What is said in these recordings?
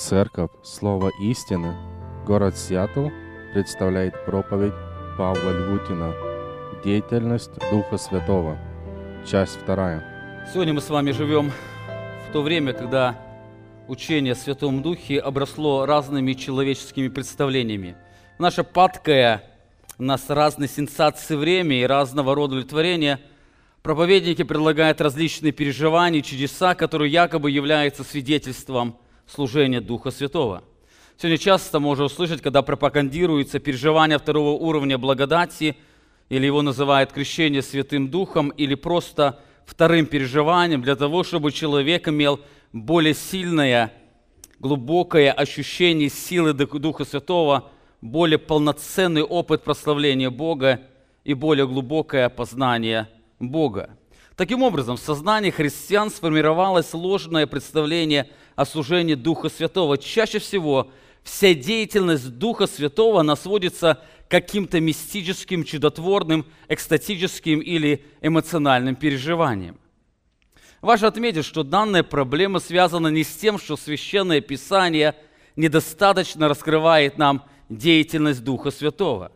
Церковь Слово Истины, город Сиэтл, представляет проповедь Павла Львутина «Деятельность Духа Святого», часть вторая. Сегодня мы с вами живем в то время, когда учение о Святом Духе обросло разными человеческими представлениями. Наша падкая у нас разные сенсации время и разного рода удовлетворения. Проповедники предлагают различные переживания, чудеса, которые якобы являются свидетельством служения Духа Святого. Сегодня часто можно услышать, когда пропагандируется переживание второго уровня благодати, или его называют крещение Святым Духом, или просто вторым переживанием для того, чтобы человек имел более сильное, глубокое ощущение силы Духа Святого – более полноценный опыт прославления Бога и более глубокое познание Бога. Таким образом, в сознании христиан сформировалось ложное представление о служении Духа Святого. Чаще всего вся деятельность Духа Святого она сводится к каким-то мистическим, чудотворным, экстатическим или эмоциональным переживаниям. Важно отметить, что данная проблема связана не с тем, что Священное Писание недостаточно раскрывает нам деятельность Духа Святого.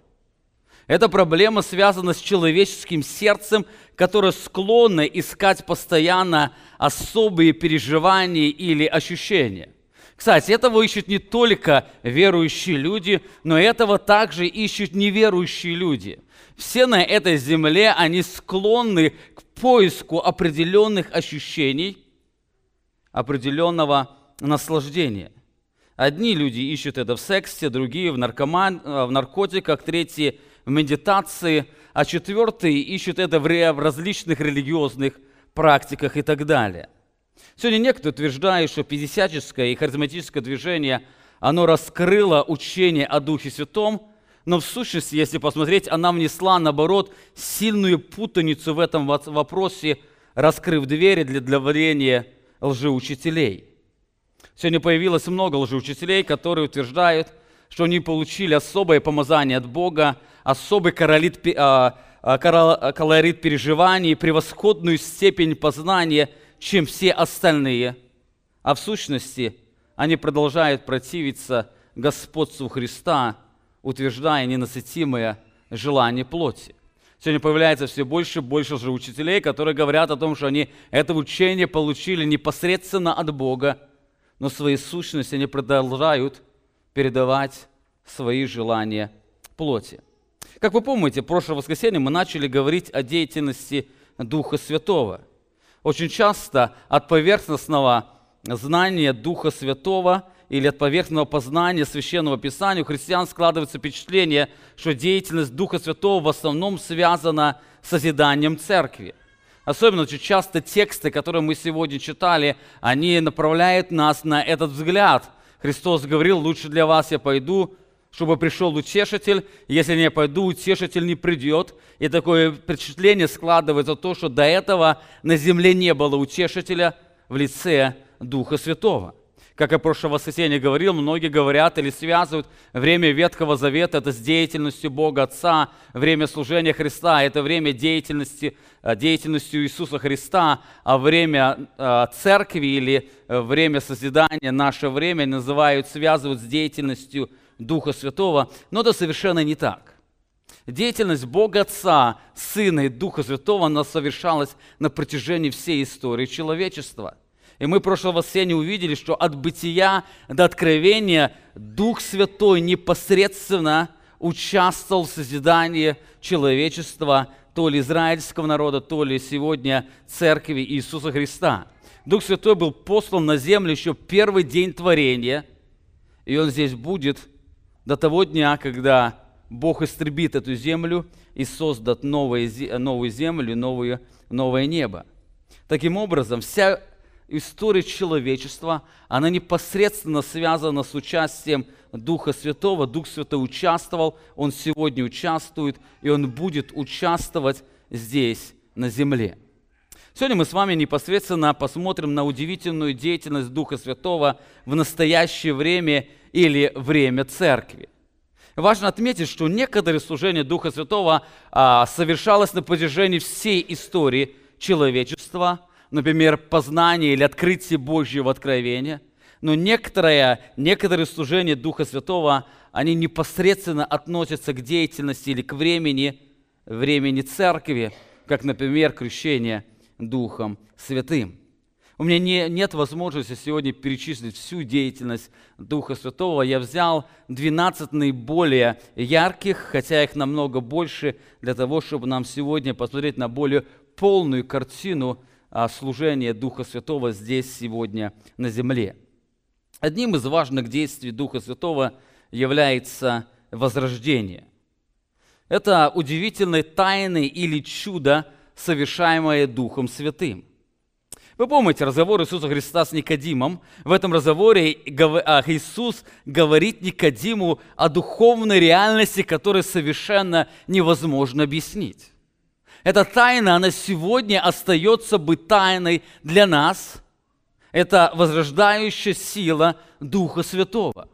Эта проблема связана с человеческим сердцем, которое склонно искать постоянно особые переживания или ощущения. Кстати, этого ищут не только верующие люди, но этого также ищут неверующие люди. Все на этой земле, они склонны к поиску определенных ощущений, определенного наслаждения – Одни люди ищут это в сексе, другие в, наркоман, э, в наркотиках, третьи в медитации, а четвертые ищут это в различных религиозных практиках и так далее. Сегодня некоторые утверждают, что пятидесяческое и харизматическое движение, оно раскрыло учение о Духе Святом, но в сущности, если посмотреть, она внесла, наоборот, сильную путаницу в этом вопросе, раскрыв двери для давления лжеучителей – Сегодня появилось много лжеучителей, которые утверждают, что они получили особое помазание от Бога, особый колорит, а, а, колорит переживаний, превосходную степень познания, чем все остальные. А в сущности они продолжают противиться господству Христа, утверждая ненасытимое желание плоти. Сегодня появляется все больше и больше же учителей, которые говорят о том, что они это учение получили непосредственно от Бога, но своей сущности они продолжают передавать свои желания плоти. Как вы помните, в прошлое воскресенье мы начали говорить о деятельности Духа Святого. Очень часто от поверхностного знания Духа Святого или от поверхностного познания Священного Писания у христиан складывается впечатление, что деятельность Духа Святого в основном связана с созиданием церкви. Особенно очень часто тексты, которые мы сегодня читали, они направляют нас на этот взгляд. Христос говорил, лучше для вас я пойду, чтобы пришел утешитель. Если не пойду, утешитель не придет. И такое впечатление складывается то, что до этого на земле не было утешителя в лице Духа Святого. Как я в прошлое воскресенье говорил, многие говорят или связывают время Ветхого Завета это с деятельностью Бога Отца, время служения Христа, это время деятельности, э, деятельностью Иисуса Христа, а время э, церкви или э, время созидания, наше время называют, связывают с деятельностью Духа Святого, но это совершенно не так. Деятельность Бога Отца, Сына и Духа Святого, она совершалась на протяжении всей истории человечества – и мы прошлого воскресенья увидели, что от бытия до откровения Дух Святой непосредственно участвовал в созидании человечества, то ли израильского народа, то ли сегодня церкви Иисуса Христа. Дух Святой был послан на землю еще первый день творения, и Он здесь будет до того дня, когда Бог истребит эту землю и создаст новую землю, новое, новое небо. Таким образом, вся история человечества, она непосредственно связана с участием Духа Святого. Дух Святой участвовал, Он сегодня участвует, и Он будет участвовать здесь, на земле. Сегодня мы с вами непосредственно посмотрим на удивительную деятельность Духа Святого в настоящее время или время Церкви. Важно отметить, что некоторые служения Духа Святого а, совершалось на протяжении всей истории человечества – например, познание или открытие Божьего откровения. но некоторые, некоторые служения Духа Святого, они непосредственно относятся к деятельности или к времени, времени церкви, как, например, крещение Духом Святым. У меня не, нет возможности сегодня перечислить всю деятельность Духа Святого. Я взял 12 наиболее ярких, хотя их намного больше, для того, чтобы нам сегодня посмотреть на более полную картину а, служения Духа Святого здесь сегодня на земле. Одним из важных действий Духа Святого является возрождение. Это удивительные тайны или чудо, совершаемое Духом Святым – вы помните разговор Иисуса Христа с Никодимом? В этом разговоре а, Иисус говорит Никодиму о духовной реальности, которую совершенно невозможно объяснить. Эта тайна, она сегодня остается быть тайной для нас. Это возрождающая сила Духа Святого.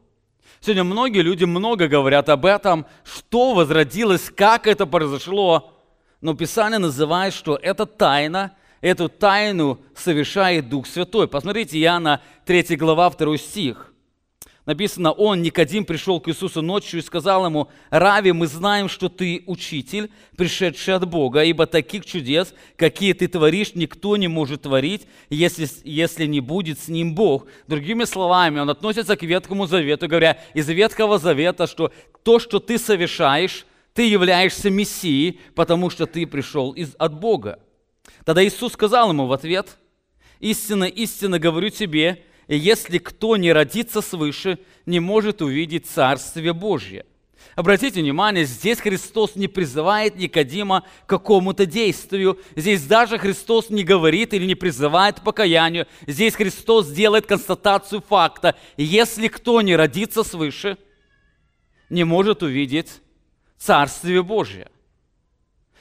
Сегодня многие люди много говорят об этом, что возродилось, как это произошло. Но Писание называет, что это тайна – эту тайну совершает Дух Святой. Посмотрите, Иоанна 3 глава, 2 стих. Написано, он, Никодим, пришел к Иисусу ночью и сказал ему, «Рави, мы знаем, что ты учитель, пришедший от Бога, ибо таких чудес, какие ты творишь, никто не может творить, если, если не будет с ним Бог». Другими словами, он относится к Ветхому Завету, говоря из Ветхого Завета, что то, что ты совершаешь, ты являешься Мессией, потому что ты пришел из, от Бога. Тогда Иисус сказал ему в ответ, «Истинно, истинно говорю тебе, если кто не родится свыше, не может увидеть Царствие Божье». Обратите внимание, здесь Христос не призывает Никодима к какому-то действию. Здесь даже Христос не говорит или не призывает к покаянию. Здесь Христос делает констатацию факта. Если кто не родится свыше, не может увидеть Царствие Божье.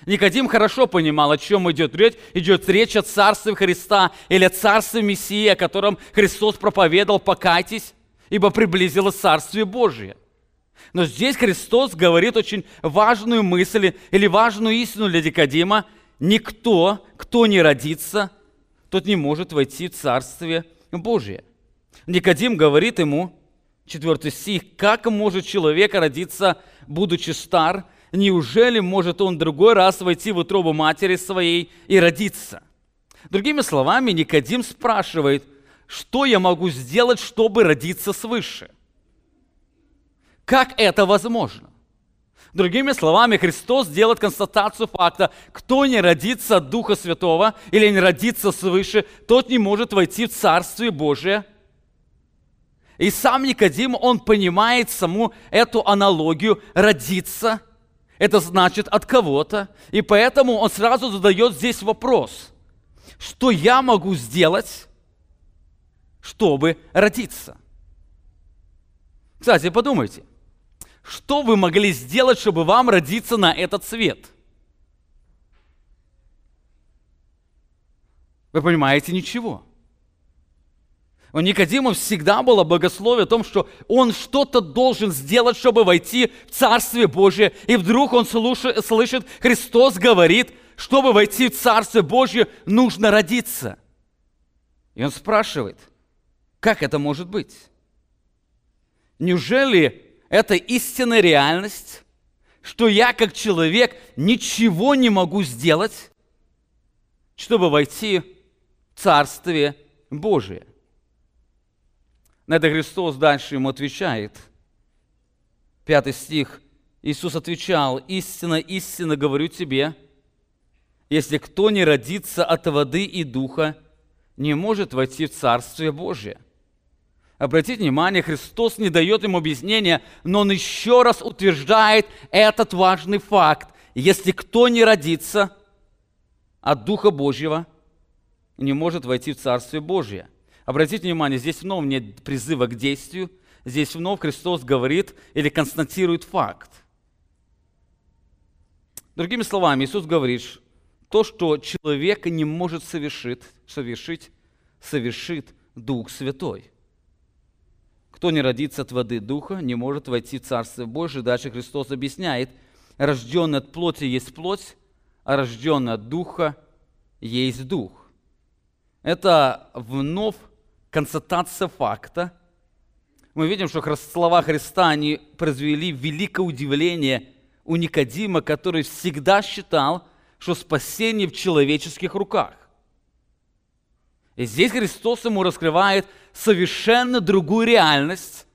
Никодим хорошо понимал, о чем идет речь. Идет речь о Царстве Христа или о Царстве Мессии, о котором Христос проповедовал, покайтесь, ибо приблизилось Царствие Божие. Но здесь Христос говорит очень важную мысль или важную истину для Никодима. Никто, кто не родится, тот не может войти в Царствие Божие. Никодим говорит ему, 4 стих, как может человек родиться, будучи стар, неужели может он другой раз войти в утробу матери своей и родиться? Другими словами, Никодим спрашивает, что я могу сделать, чтобы родиться свыше? Как это возможно? Другими словами, Христос делает констатацию факта, кто не родится от Духа Святого или не родится свыше, тот не может войти в Царствие Божие. И сам Никодим, он понимает саму эту аналогию родиться – это значит от кого-то. И поэтому он сразу задает здесь вопрос. Что я могу сделать, чтобы родиться? Кстати, подумайте. Что вы могли сделать, чтобы вам родиться на этот свет? Вы понимаете, ничего. У Никодима всегда было богословие о том, что он что-то должен сделать, чтобы войти в Царствие Божие. И вдруг он слушает, слышит, Христос говорит, чтобы войти в Царствие Божье, нужно родиться. И он спрашивает, как это может быть? Неужели это истинная реальность, что я как человек ничего не могу сделать, чтобы войти в Царствие Божие? На это Христос дальше ему отвечает. Пятый стих. Иисус отвечал, «Истинно, истинно говорю тебе, если кто не родится от воды и духа, не может войти в Царствие Божие». Обратите внимание, Христос не дает им объяснения, но Он еще раз утверждает этот важный факт. Если кто не родится от Духа Божьего, не может войти в Царствие Божие – Обратите внимание, здесь вновь нет призыва к действию, здесь вновь Христос говорит или констатирует факт. Другими словами, Иисус говорит, то, что человек не может совершить, совершить, совершит Дух Святой. Кто не родится от воды Духа, не может войти в Царство Божие. Дальше Христос объясняет, рожденный от плоти есть плоть, а рожденный от Духа есть Дух. Это вновь констатация факта, мы видим, что слова Христа, они произвели великое удивление у Никодима, который всегда считал, что спасение в человеческих руках. И здесь Христос ему раскрывает совершенно другую реальность,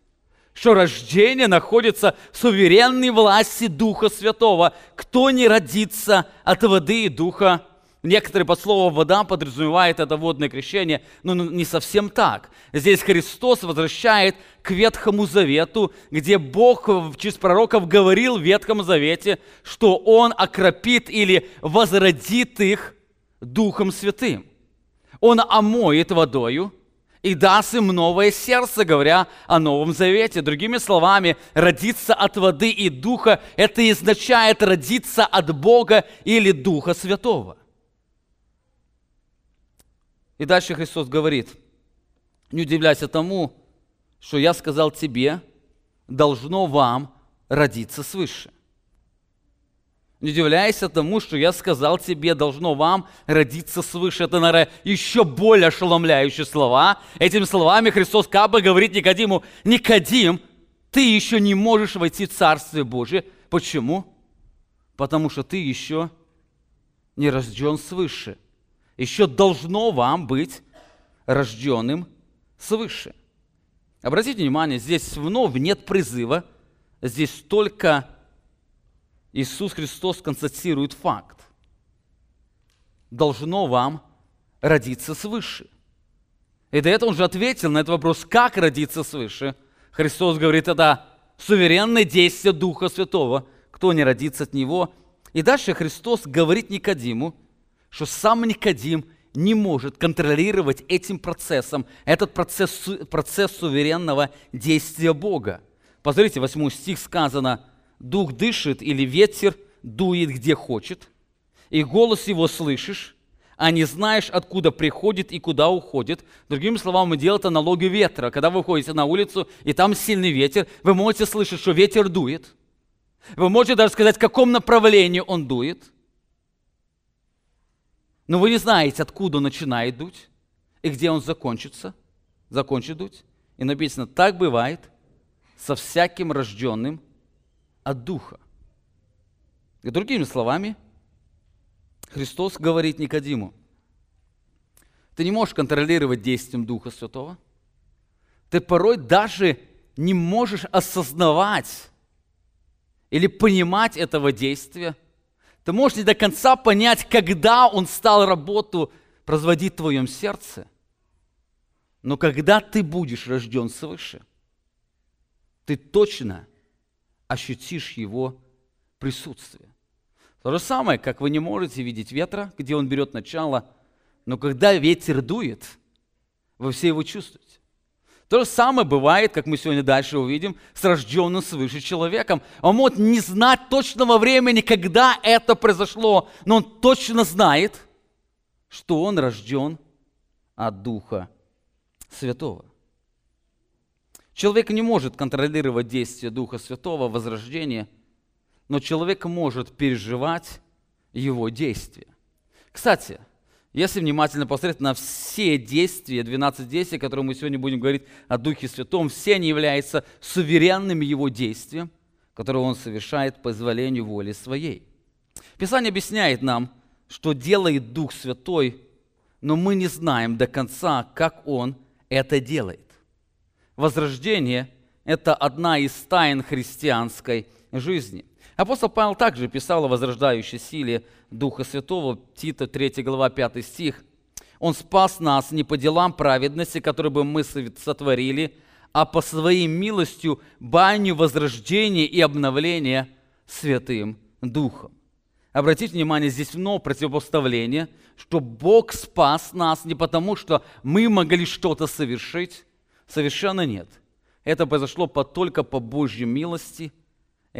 что рождение находится в суверенной власти Духа Святого. Кто не родится от воды и Духа Некоторые под словом «вода» подразумевают это водное крещение, но не совсем так. Здесь Христос возвращает к Ветхому Завету, где Бог через пророков говорил в Ветхом Завете, что Он окропит или возродит их Духом Святым. Он омоет водою и даст им новое сердце, говоря о Новом Завете. Другими словами, родиться от воды и Духа – это означает родиться от Бога или Духа Святого. И дальше Христос говорит, не удивляйся тому, что я сказал тебе, должно вам родиться свыше. Не удивляйся тому, что я сказал тебе, должно вам родиться свыше. Это, наверное, еще более ошеломляющие слова. Этими словами Христос как бы говорит Никодиму, Никодим, ты еще не можешь войти в Царствие Божие. Почему? Потому что ты еще не рожден свыше еще должно вам быть рожденным свыше. Обратите внимание, здесь вновь нет призыва, здесь только Иисус Христос констатирует факт. Должно вам родиться свыше. И до этого он же ответил на этот вопрос, как родиться свыше. Христос говорит, это суверенное действие Духа Святого. Кто не родится от Него. И дальше Христос говорит Никодиму, что сам Никодим не может контролировать этим процессом, этот процесс, процесс суверенного действия Бога. Посмотрите, 8 стих сказано, «Дух дышит или ветер дует где хочет, и голос его слышишь, а не знаешь, откуда приходит и куда уходит». Другими словами, мы делаем аналогию ветра. Когда вы выходите на улицу, и там сильный ветер, вы можете слышать, что ветер дует. Вы можете даже сказать, в каком направлении он дует – но вы не знаете, откуда начинает дуть и где он закончится, закончит дуть. И написано, так бывает со всяким рожденным от Духа. И другими словами, Христос говорит Никодиму, ты не можешь контролировать действием Духа Святого. Ты порой даже не можешь осознавать или понимать этого действия – ты можешь не до конца понять, когда он стал работу производить в твоем сердце. Но когда ты будешь рожден свыше, ты точно ощутишь его присутствие. То же самое, как вы не можете видеть ветра, где он берет начало, но когда ветер дует, вы все его чувствуете. То же самое бывает, как мы сегодня дальше увидим, с рожденным свыше человеком. Он может не знать точного времени, когда это произошло, но он точно знает, что он рожден от Духа Святого. Человек не может контролировать действие Духа Святого, возрождение, но человек может переживать его действия. Кстати, если внимательно посмотреть на все действия, 12 действий, которые мы сегодня будем говорить о Духе Святом, все они являются суверенными Его действием, которое Он совершает по позволению воли Своей. Писание объясняет нам, что делает Дух Святой, но мы не знаем до конца, как Он это делает. Возрождение – это одна из тайн христианской жизни – Апостол Павел также писал о возрождающей силе Духа Святого, Тита 3 глава 5 стих. Он спас нас не по делам праведности, которые бы мы сотворили, а по своей милостью баню возрождения и обновления Святым Духом. Обратите внимание, здесь вновь противопоставление, что Бог спас нас не потому, что мы могли что-то совершить. Совершенно нет. Это произошло только по Божьей милости –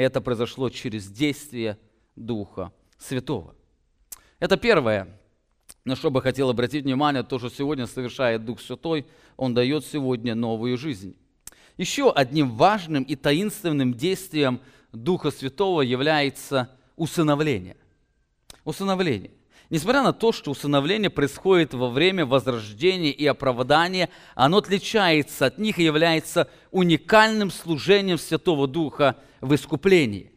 это произошло через действие Духа Святого. Это первое, на что бы хотел обратить внимание, то, что сегодня совершает Дух Святой, Он дает сегодня новую жизнь. Еще одним важным и таинственным действием Духа Святого является усыновление. Усыновление. Несмотря на то, что усыновление происходит во время возрождения и оправдания, оно отличается от них и является уникальным служением Святого Духа в искуплении.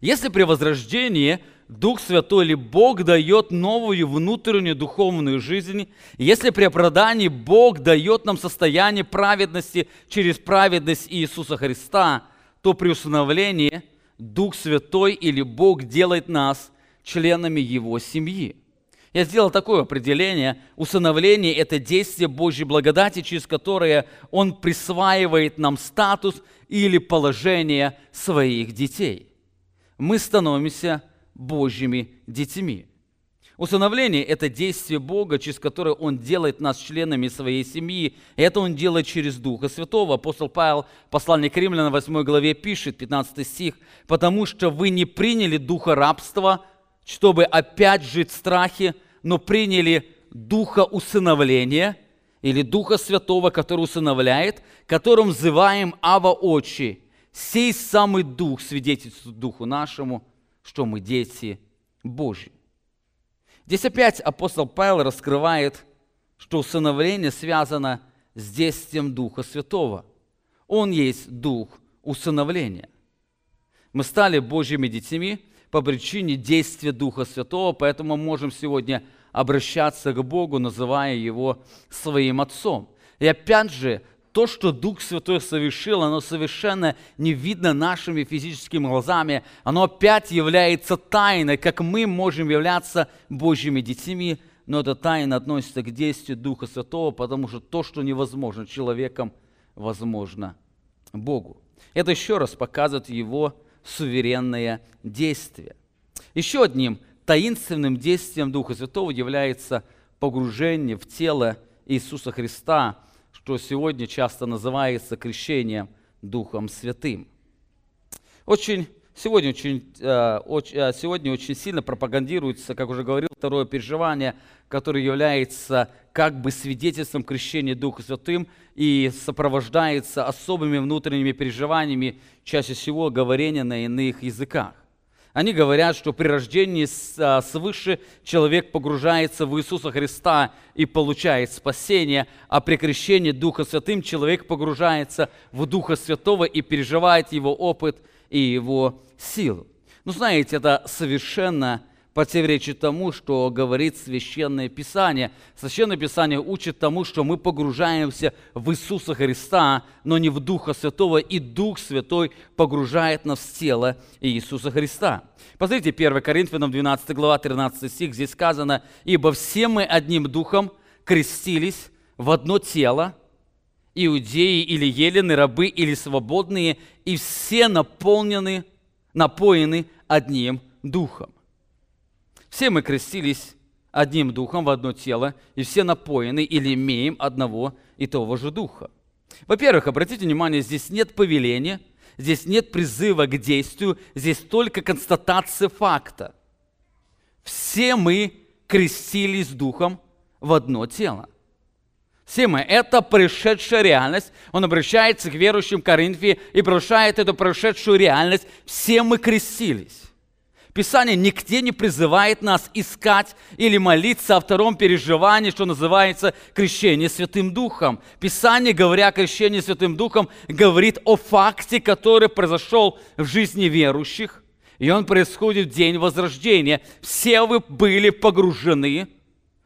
Если при возрождении Дух Святой или Бог дает новую внутреннюю духовную жизнь, если при оправдании Бог дает нам состояние праведности через праведность Иисуса Христа, то при усыновлении Дух Святой или Бог делает нас членами Его семьи. Я сделал такое определение. Усыновление – это действие Божьей благодати, через которое Он присваивает нам статус или положение своих детей. Мы становимся Божьими детьми. Усыновление – это действие Бога, через которое Он делает нас членами своей семьи. И это Он делает через Духа Святого. Апостол Павел, посланник к Римлянам, 8 главе пишет, 15 стих, «Потому что вы не приняли духа рабства, чтобы опять жить в страхе, но приняли духа усыновления или духа святого, который усыновляет, которым взываем Ава Очи. Сей самый дух свидетельствует духу нашему, что мы дети Божьи. Здесь опять апостол Павел раскрывает, что усыновление связано с действием Духа Святого. Он есть Дух усыновления. Мы стали Божьими детьми, по причине действия Духа Святого, поэтому мы можем сегодня обращаться к Богу, называя Его своим Отцом. И опять же, то, что Дух Святой совершил, оно совершенно не видно нашими физическими глазами. Оно опять является тайной, как мы можем являться Божьими детьми, но эта тайна относится к действию Духа Святого, потому что то, что невозможно человеком, возможно Богу. Это еще раз показывает Его суверенное действие. Еще одним таинственным действием Духа Святого является погружение в тело Иисуса Христа, что сегодня часто называется крещением Духом Святым. Очень, сегодня, очень, э, э, сегодня очень сильно пропагандируется, как уже говорил, второе переживание, которое является как бы свидетельством крещения Духа Святым и сопровождается особыми внутренними переживаниями, чаще всего говорения на иных языках. Они говорят, что при рождении а, свыше человек погружается в Иисуса Христа и получает спасение, а при крещении Духа Святым человек погружается в Духа Святого и переживает его опыт и его силу. Ну, знаете, это совершенно противоречит тому, что говорит Священное Писание. Священное Писание учит тому, что мы погружаемся в Иисуса Христа, но не в Духа Святого, и Дух Святой погружает нас в тело Иисуса Христа. Посмотрите, 1 Коринфянам 12 глава 13 стих, здесь сказано, «Ибо все мы одним Духом крестились в одно тело, иудеи или елены, рабы или свободные, и все наполнены, напоены одним Духом. Все мы крестились одним духом в одно тело, и все напоены или имеем одного и того же духа. Во-первых, обратите внимание, здесь нет повеления, здесь нет призыва к действию, здесь только констатация факта. Все мы крестились духом в одно тело. Все мы. Это пришедшая реальность. Он обращается к верующим Коринфии и прощает эту прошедшую реальность. Все мы крестились. Писание нигде не призывает нас искать или молиться о втором переживании, что называется крещение Святым Духом. Писание, говоря о крещении Святым Духом, говорит о факте, который произошел в жизни верующих, и он происходит в день возрождения. Все вы были погружены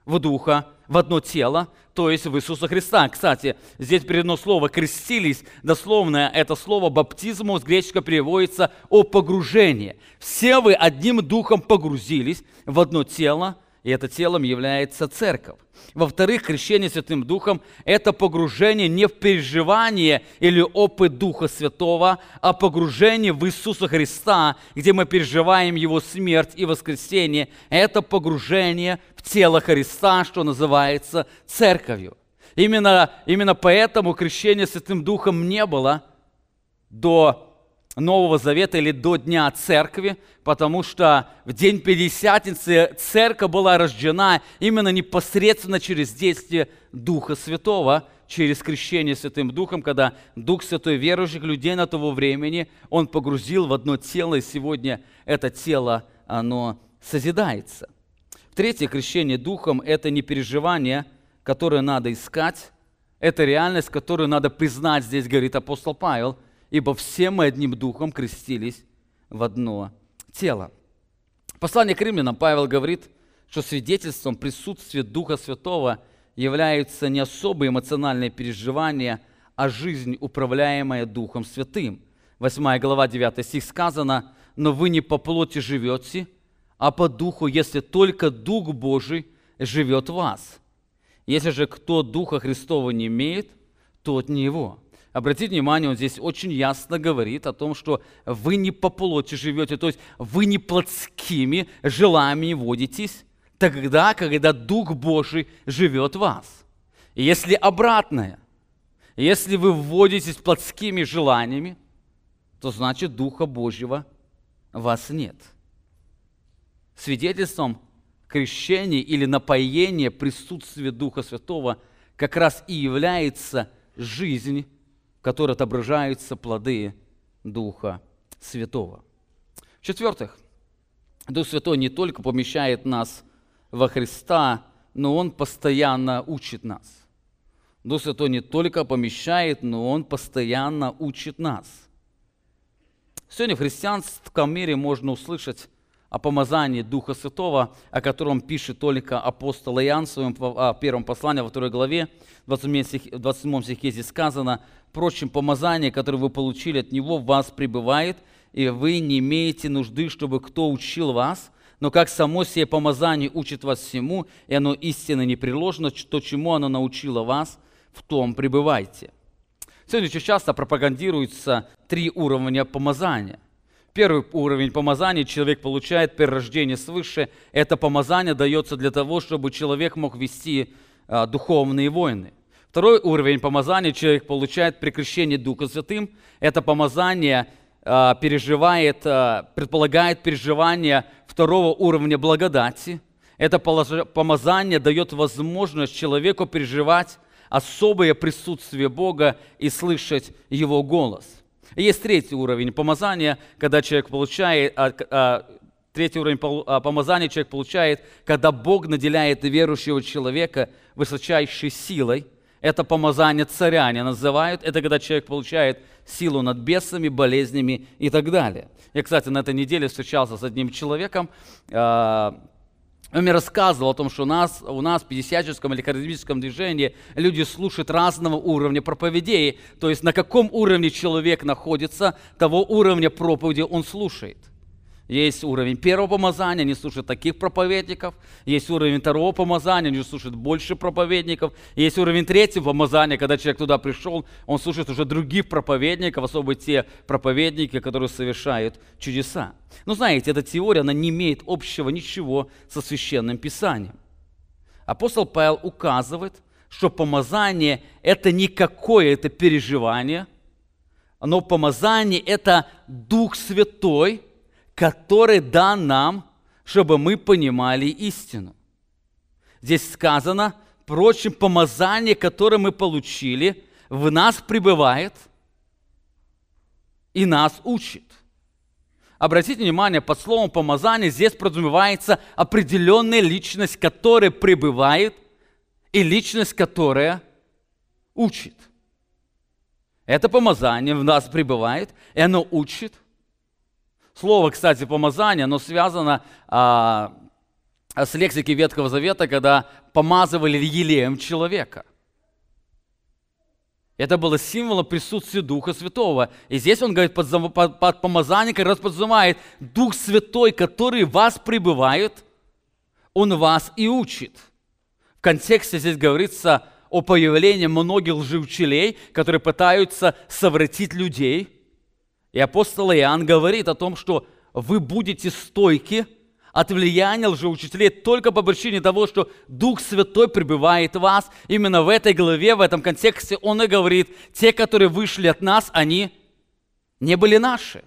в Духа, в одно тело, то есть в Иисуса Христа. Кстати, здесь передано слово «крестились». Дословно это слово «баптизму» с греческого переводится «о погружении». Все вы одним духом погрузились в одно тело, и это телом является церковь. Во-вторых, крещение Святым Духом – это погружение не в переживание или опыт Духа Святого, а погружение в Иисуса Христа, где мы переживаем Его смерть и воскресение. Это погружение в тело Христа, что называется церковью. Именно, именно поэтому крещение Святым Духом не было до Нового Завета или до Дня Церкви, потому что в день Пятидесятницы Церковь была рождена именно непосредственно через действие Духа Святого, через крещение Святым Духом, когда Дух Святой верующих людей на того времени, Он погрузил в одно тело, и сегодня это тело, оно созидается. Третье, крещение Духом – это не переживание, которое надо искать, это реальность, которую надо признать, здесь говорит апостол Павел, ибо все мы одним Духом крестились в одно тело. Послание к римлянам Павел говорит, что свидетельством присутствия Духа Святого являются не особые эмоциональные переживания, а жизнь, управляемая Духом Святым. 8 глава 9 стих сказано, «Но вы не по плоти живете, а по Духу, если только Дух Божий живет в вас. Если же кто Духа Христова не имеет, тот не его». Обратите внимание, он здесь очень ясно говорит о том, что вы не по плоти живете, то есть вы не плотскими желаниями водитесь, тогда, когда Дух Божий живет в вас. И если обратное, если вы вводитесь плотскими желаниями, то значит Духа Божьего вас нет. Свидетельством крещения или напоения присутствия Духа Святого как раз и является жизнь в которой отображаются плоды Духа Святого. В-четвертых, Дух Святой не только помещает нас во Христа, но Он постоянно учит нас. Дух Святой не только помещает, но Он постоянно учит нас. Сегодня в христианском мире можно услышать о помазании Духа Святого, о котором пишет только апостол Иоанн в своем первом послании, во второй главе, в 27 стихе здесь сказано, Впрочем, помазание, которое вы получили от Него, в вас пребывает, и вы не имеете нужды, чтобы кто учил вас, но как само себе помазание учит вас всему, и оно истинно непреложно, то, чему оно научило вас, в том пребывайте. Сегодня очень часто пропагандируются три уровня помазания. Первый уровень помазания человек получает перерождение свыше. Это помазание дается для того, чтобы человек мог вести а, духовные войны. Второй уровень помазания человек получает при крещении Духа Святым. Это помазание э, переживает, э, предполагает переживание второго уровня благодати. Это помазание дает возможность человеку переживать особое присутствие Бога и слышать Его голос. Есть третий уровень помазания, когда человек получает, а, а, третий уровень а, помазания человек получает, когда Бог наделяет верующего человека высочайшей силой – это помазание царя они называют. Это когда человек получает силу над бесами, болезнями и так далее. Я, кстати, на этой неделе встречался с одним человеком, а, он мне рассказывал о том, что у нас, у нас в пятидесятническом или харизмическом движении люди слушают разного уровня проповедей. То есть на каком уровне человек находится, того уровня проповеди он слушает. Есть уровень первого помазания, они слушают таких проповедников. Есть уровень второго помазания, они слушают больше проповедников. Есть уровень третьего помазания, когда человек туда пришел, он слушает уже других проповедников, особо те проповедники, которые совершают чудеса. Но знаете, эта теория, она не имеет общего ничего со Священным Писанием. Апостол Павел указывает, что помазание – это не какое-то переживание, но помазание – это Дух Святой – который дан нам, чтобы мы понимали истину. Здесь сказано, впрочем, помазание, которое мы получили, в нас пребывает и нас учит. Обратите внимание, под словом помазание здесь подразумевается определенная личность, которая пребывает, и личность, которая учит. Это помазание в нас пребывает, и оно учит. Слово, кстати, помазание, оно связано а, с лексикой Ветхого Завета, когда помазывали елеем человека. Это было символом присутствия Духа Святого. И здесь он говорит, под, под, под помазание как раз подразумевает Дух Святой, который в вас пребывает, он вас и учит. В контексте здесь говорится о появлении многих лжеучителей, которые пытаются совратить людей – и апостол Иоанн говорит о том, что вы будете стойки от влияния лжеучителей только по причине того, что Дух Святой пребывает в вас. Именно в этой главе, в этом контексте он и говорит, те, которые вышли от нас, они не были наши.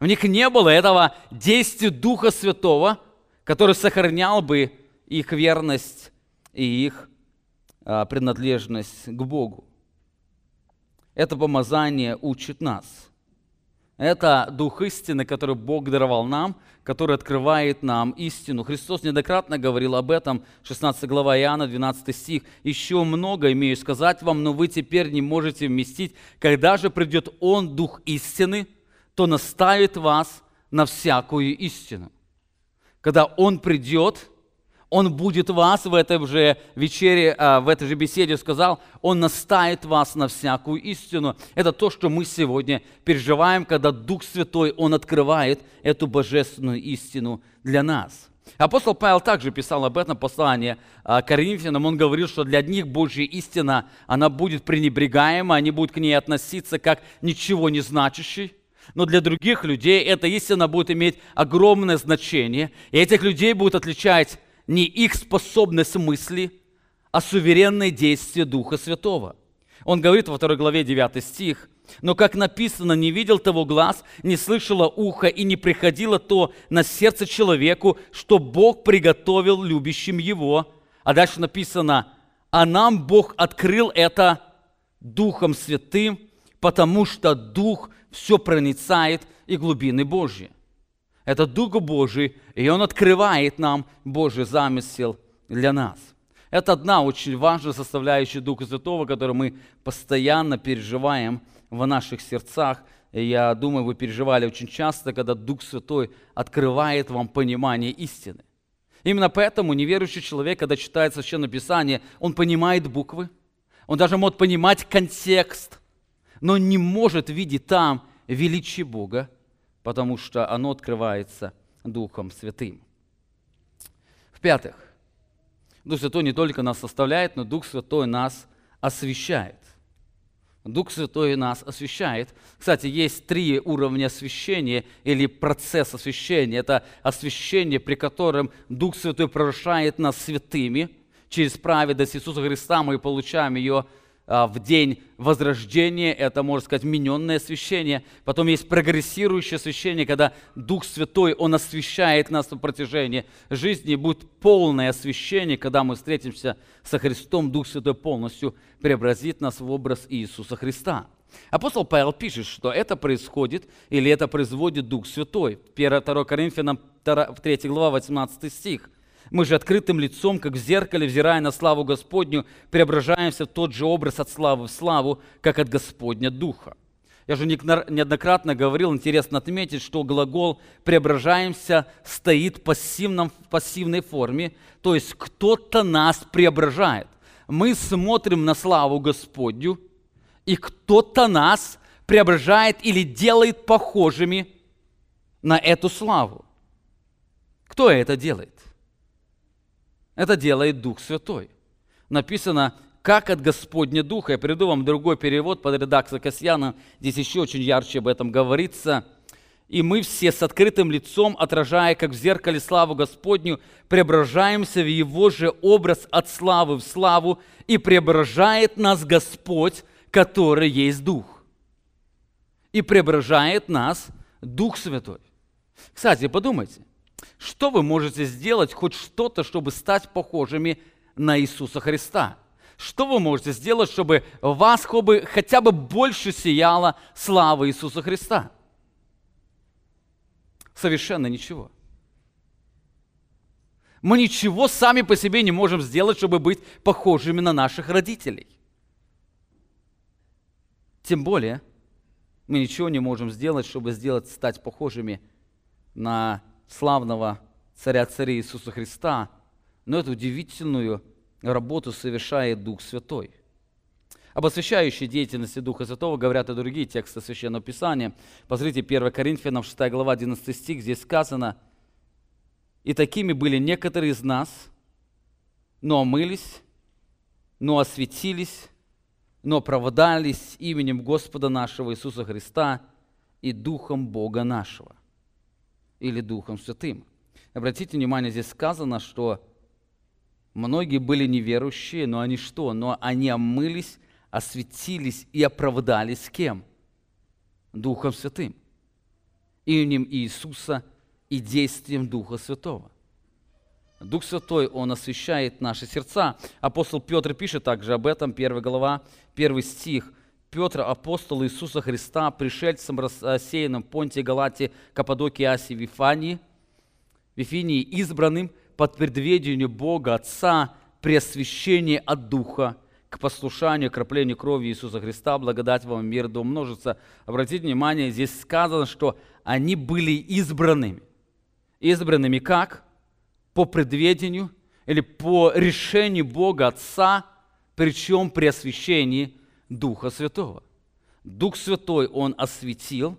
В них не было этого действия Духа Святого, который сохранял бы их верность и их а, принадлежность к Богу. Это помазание учит нас. Это Дух истины, который Бог даровал нам, который открывает нам истину. Христос неоднократно говорил об этом, 16 глава Иоанна, 12 стих. «Еще много имею сказать вам, но вы теперь не можете вместить. Когда же придет Он, Дух истины, то наставит вас на всякую истину». Когда Он придет – он будет вас в этой же вечере, а, в этой же беседе сказал, Он наставит вас на всякую истину. Это то, что мы сегодня переживаем, когда Дух Святой, Он открывает эту божественную истину для нас. Апостол Павел также писал об этом послании а, Коринфянам. Он говорил, что для них Божья истина, она будет пренебрегаема, они будут к ней относиться как ничего не значащей. Но для других людей эта истина будет иметь огромное значение. И этих людей будет отличать не их способность мысли, а суверенное действие Духа Святого. Он говорит во второй главе 9 стих, «Но, как написано, не видел того глаз, не слышало ухо и не приходило то на сердце человеку, что Бог приготовил любящим его». А дальше написано, «А нам Бог открыл это Духом Святым, потому что Дух все проницает и глубины Божьи». Это Дух Божий, и Он открывает нам Божий замысел для нас. Это одна очень важная составляющая Духа Святого, которую мы постоянно переживаем в наших сердцах. И я думаю, вы переживали очень часто, когда Дух Святой открывает вам понимание истины. Именно поэтому неверующий человек, когда читает Священное Писание, он понимает буквы, он даже может понимать контекст, но не может видеть там величие Бога потому что оно открывается Духом Святым. В-пятых, Дух Святой не только нас составляет, но Дух Святой нас освещает. Дух Святой нас освещает. Кстати, есть три уровня освящения или процесс освящения. Это освящение, при котором Дух Святой превращает нас святыми. Через праведность Иисуса Христа мы получаем ее в день возрождения, это, можно сказать, миненное освящение. Потом есть прогрессирующее освящение, когда Дух Святой, Он освящает нас на протяжении жизни. будет полное освящение, когда мы встретимся со Христом, Дух Святой полностью преобразит нас в образ Иисуса Христа. Апостол Павел пишет, что это происходит или это производит Дух Святой. 1-2 Коринфянам 3 глава 18 стих. Мы же открытым лицом, как в зеркале, взирая на славу Господню, преображаемся в тот же образ от славы в славу, как от Господня Духа. Я же неоднократно говорил, интересно отметить, что глагол «преображаемся» стоит в, пассивном, в пассивной форме, то есть кто-то нас преображает. Мы смотрим на славу Господню, и кто-то нас преображает или делает похожими на эту славу. Кто это делает? Это делает Дух Святой. Написано, как от Господня Духа. Я приду вам другой перевод под редакцией Касьяна. Здесь еще очень ярче об этом говорится. И мы все с открытым лицом, отражая, как в зеркале, славу Господню, преображаемся в Его же образ от славы в славу, и преображает нас Господь, который есть Дух. И преображает нас Дух Святой. Кстати, подумайте – что вы можете сделать, хоть что-то, чтобы стать похожими на Иисуса Христа? Что вы можете сделать, чтобы вас хотя бы больше сияла слава Иисуса Христа? Совершенно ничего. Мы ничего сами по себе не можем сделать, чтобы быть похожими на наших родителей. Тем более, мы ничего не можем сделать, чтобы сделать, стать похожими на славного царя царей Иисуса Христа, но эту удивительную работу совершает Дух Святой. Об освящающей деятельности Духа Святого говорят и другие тексты Священного Писания. Посмотрите, 1 Коринфянам 6 глава 11 стих, здесь сказано, «И такими были некоторые из нас, но омылись, но осветились, но оправдались именем Господа нашего Иисуса Христа и Духом Бога нашего» или Духом Святым. Обратите внимание, здесь сказано, что многие были неверующие, но они что? Но они омылись, осветились и оправдались кем? Духом Святым. Именем Иисуса и действием Духа Святого. Дух Святой, Он освещает наши сердца. Апостол Петр пишет также об этом, 1 глава, 1 стих – Петр, апостол Иисуса Христа, пришельцем, рассеянным в Понтии, Галатии, Каппадокии, Асии, Вифании, Вифинии, избранным под предведением Бога Отца при освящении от Духа к послушанию, краплению крови Иисуса Христа, благодать вам мир да умножится. Обратите внимание, здесь сказано, что они были избранными. Избранными как? По предведению или по решению Бога Отца, причем при освящении Духа Святого. Дух Святой Он осветил,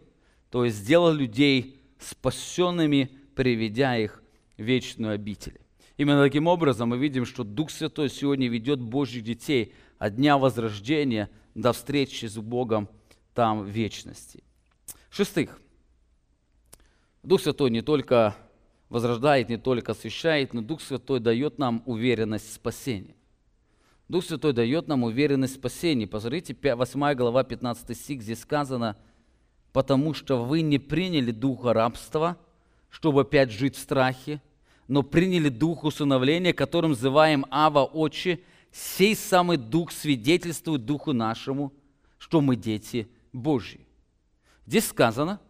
то есть сделал людей спасенными, приведя их в вечную обитель. Именно таким образом мы видим, что Дух Святой сегодня ведет Божьих детей от дня возрождения до встречи с Богом там в вечности. Шестых. Дух Святой не только возрождает, не только освящает, но Дух Святой дает нам уверенность в спасении. Дух Святой дает нам уверенность в спасении. Посмотрите, 8 глава, 15 стих, здесь сказано, «Потому что вы не приняли духа рабства, чтобы опять жить в страхе, но приняли дух усыновления, которым называем Ава Отче, сей самый дух свидетельствует духу нашему, что мы дети Божьи». Здесь сказано,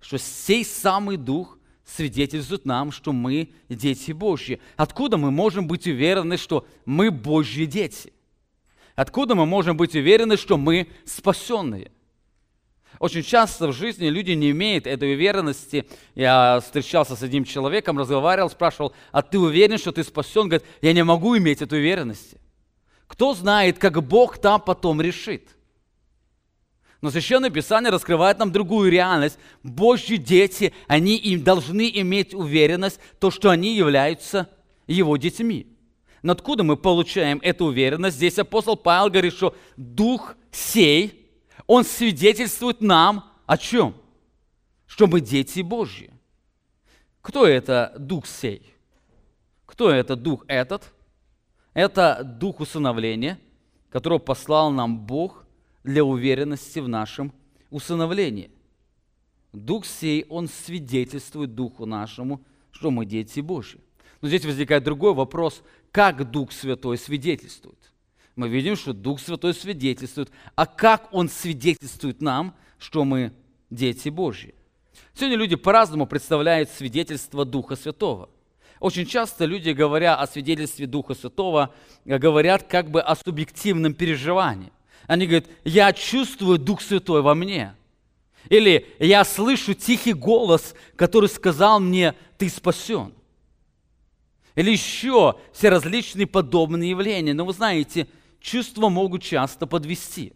что сей самый дух свидетельствует нам, что мы дети Божьи. Откуда мы можем быть уверены, что мы Божьи дети? Откуда мы можем быть уверены, что мы спасенные? Очень часто в жизни люди не имеют этой уверенности. Я встречался с одним человеком, разговаривал, спрашивал, а ты уверен, что ты спасен? Говорит, я не могу иметь этой уверенности. Кто знает, как Бог там потом решит? Но Священное Писание раскрывает нам другую реальность. Божьи дети, они им должны иметь уверенность, то, что они являются Его детьми. Но откуда мы получаем эту уверенность? Здесь апостол Павел говорит, что Дух сей – он свидетельствует нам о чем? Что мы дети Божьи. Кто это Дух сей? Кто это Дух этот? Это Дух усыновления, которого послал нам Бог для уверенности в нашем усыновлении. Дух сей, он свидетельствует Духу нашему, что мы дети Божьи. Но здесь возникает другой вопрос, как Дух Святой свидетельствует? мы видим, что Дух Святой свидетельствует. А как Он свидетельствует нам, что мы дети Божьи? Сегодня люди по-разному представляют свидетельство Духа Святого. Очень часто люди, говоря о свидетельстве Духа Святого, говорят как бы о субъективном переживании. Они говорят, я чувствую Дух Святой во мне. Или я слышу тихий голос, который сказал мне, ты спасен. Или еще все различные подобные явления. Но вы знаете, чувства могут часто подвести.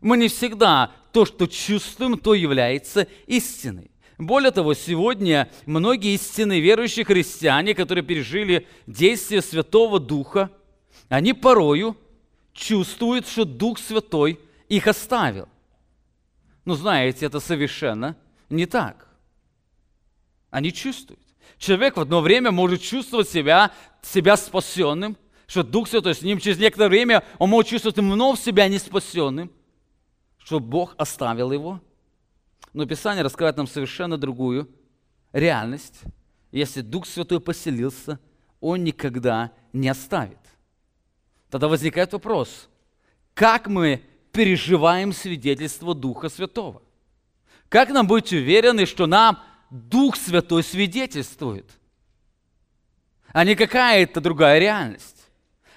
Мы не всегда то, что чувствуем, то является истиной. Более того, сегодня многие истинные верующие христиане, которые пережили действие Святого Духа, они порою чувствуют, что Дух Святой их оставил. Но знаете, это совершенно не так. Они чувствуют. Человек в одно время может чувствовать себя, себя спасенным – что Дух Святой с ним через некоторое время он может чувствовать вновь себя неспасенным, что Бог оставил его. Но Писание раскрывает нам совершенно другую реальность. Если Дух Святой поселился, Он никогда не оставит. Тогда возникает вопрос, как мы переживаем свидетельство Духа Святого? Как нам быть уверены, что нам Дух Святой свидетельствует, а не какая-то другая реальность?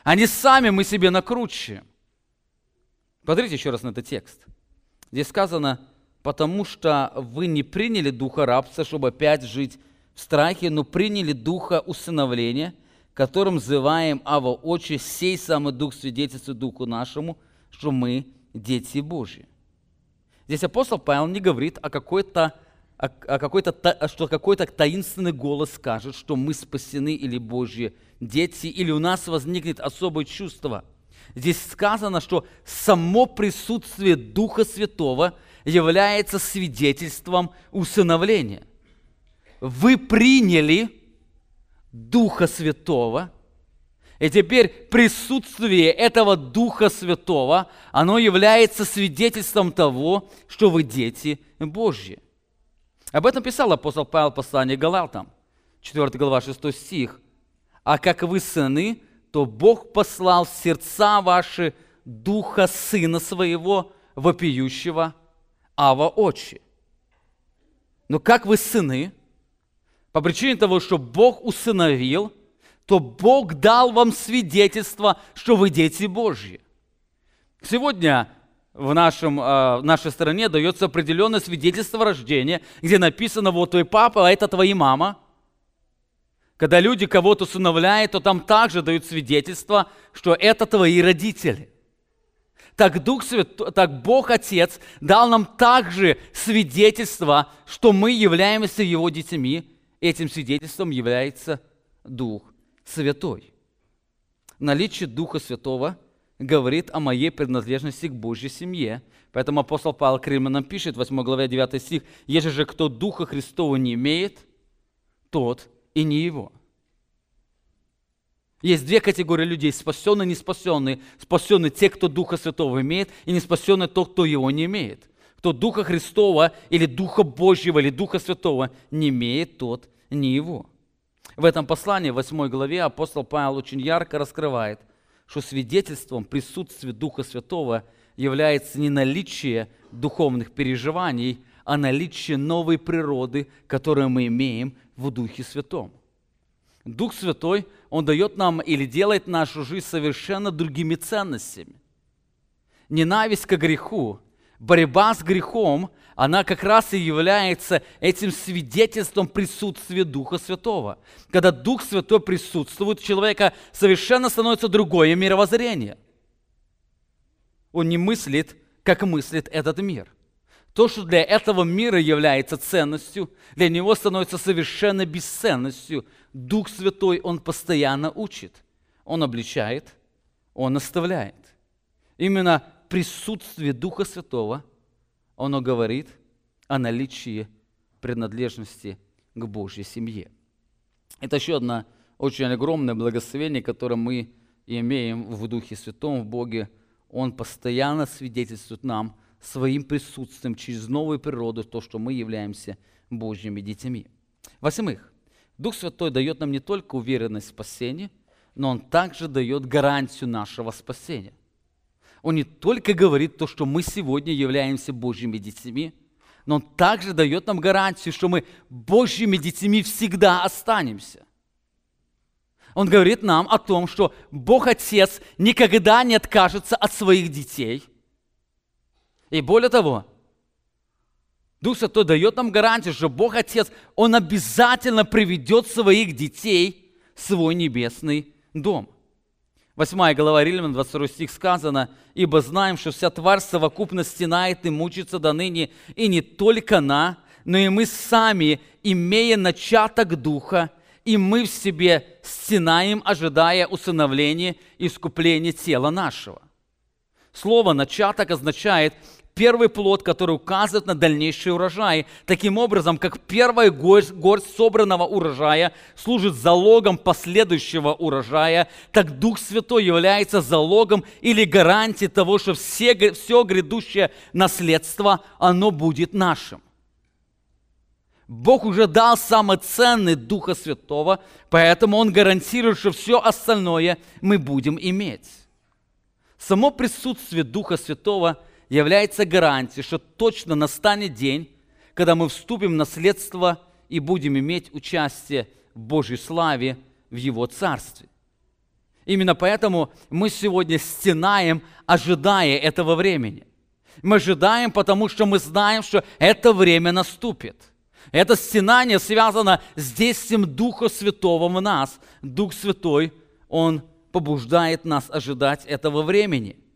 а не сами мы себе накручиваем. Посмотрите еще раз на этот текст. Здесь сказано, потому что вы не приняли духа рабства, чтобы опять жить в страхе, но приняли духа усыновления, которым называем Ава Очи, сей самый дух свидетельствует духу нашему, что мы дети Божьи. Здесь апостол Павел не говорит о какой-то о, какой-то, что какой-то таинственный голос скажет, что мы спасены или Божьи дети, или у нас возникнет особое чувство. Здесь сказано, что само присутствие Духа Святого является свидетельством усыновления. Вы приняли Духа Святого, и теперь присутствие этого Духа Святого, оно является свидетельством того, что вы дети Божьи. Об этом писал апостол Павел в послании Галатам, 4 глава, 6 стих. «А как вы сыны, то Бог послал в сердца ваши Духа Сына Своего, вопиющего Ава Очи. Но как вы сыны, по причине того, что Бог усыновил, то Бог дал вам свидетельство, что вы дети Божьи. Сегодня в, нашем, э, в нашей стране дается определенное свидетельство рождения, где написано, вот твой папа, а это твоя мама. Когда люди кого-то усыновляют, то там также дают свидетельство, что это твои родители. Так, Дух Святой, так Бог Отец дал нам также свидетельство, что мы являемся Его детьми. Этим свидетельством является Дух Святой. Наличие Духа Святого – говорит о моей принадлежности к Божьей семье. Поэтому апостол Павел к римлянам пишет, 8 главе 9 стих, «Если же кто Духа Христова не имеет, тот и не его». Есть две категории людей, спасенные и не спасенные. Те, кто Духа Святого имеет, и не спасенные тот, кто его не имеет. Кто Духа Христова или Духа Божьего или Духа Святого не имеет, тот не его. В этом послании, в 8 главе, апостол Павел очень ярко раскрывает, что свидетельством присутствия Духа Святого является не наличие духовных переживаний, а наличие новой природы, которую мы имеем в Духе Святом. Дух Святой, Он дает нам или делает нашу жизнь совершенно другими ценностями. Ненависть к греху, борьба с грехом, она как раз и является этим свидетельством присутствия Духа Святого. Когда Дух Святой присутствует, у человека совершенно становится другое мировоззрение. Он не мыслит, как мыслит этот мир. То, что для этого мира является ценностью, для него становится совершенно бесценностью. Дух Святой, Он постоянно учит. Он обличает, Он оставляет. Именно присутствие Духа Святого – оно говорит о наличии принадлежности к Божьей семье. Это еще одно очень огромное благословение, которое мы имеем в Духе Святом, в Боге. Он постоянно свидетельствует нам своим присутствием через новую природу, то, что мы являемся Божьими детьми. Восьмых, Дух Святой дает нам не только уверенность в спасении, но Он также дает гарантию нашего спасения. Он не только говорит то, что мы сегодня являемся Божьими детьми, но Он также дает нам гарантию, что мы Божьими детьми всегда останемся. Он говорит нам о том, что Бог Отец никогда не откажется от своих детей. И более того, Дух Святой дает нам гарантию, что Бог Отец, Он обязательно приведет своих детей в свой небесный дом – 8 глава Римлян, 22 стих сказано, «Ибо знаем, что вся тварь совокупно стенает и мучится до ныне, и не только она, но и мы сами, имея начаток Духа, и мы в себе стенаем, ожидая усыновления и искупления тела нашего». Слово «начаток» означает первый плод, который указывает на дальнейший урожай. Таким образом, как первая горсть, горсть собранного урожая служит залогом последующего урожая, так Дух Святой является залогом или гарантией того, что все, все грядущее наследство, оно будет нашим. Бог уже дал самый ценный Духа Святого, поэтому Он гарантирует, что все остальное мы будем иметь. Само присутствие Духа Святого – является гарантией, что точно настанет день, когда мы вступим в наследство и будем иметь участие в Божьей славе, в Его Царстве. Именно поэтому мы сегодня стенаем, ожидая этого времени. Мы ожидаем, потому что мы знаем, что это время наступит. Это стенание связано с действием Духа Святого в нас. Дух Святой, Он побуждает нас ожидать этого времени –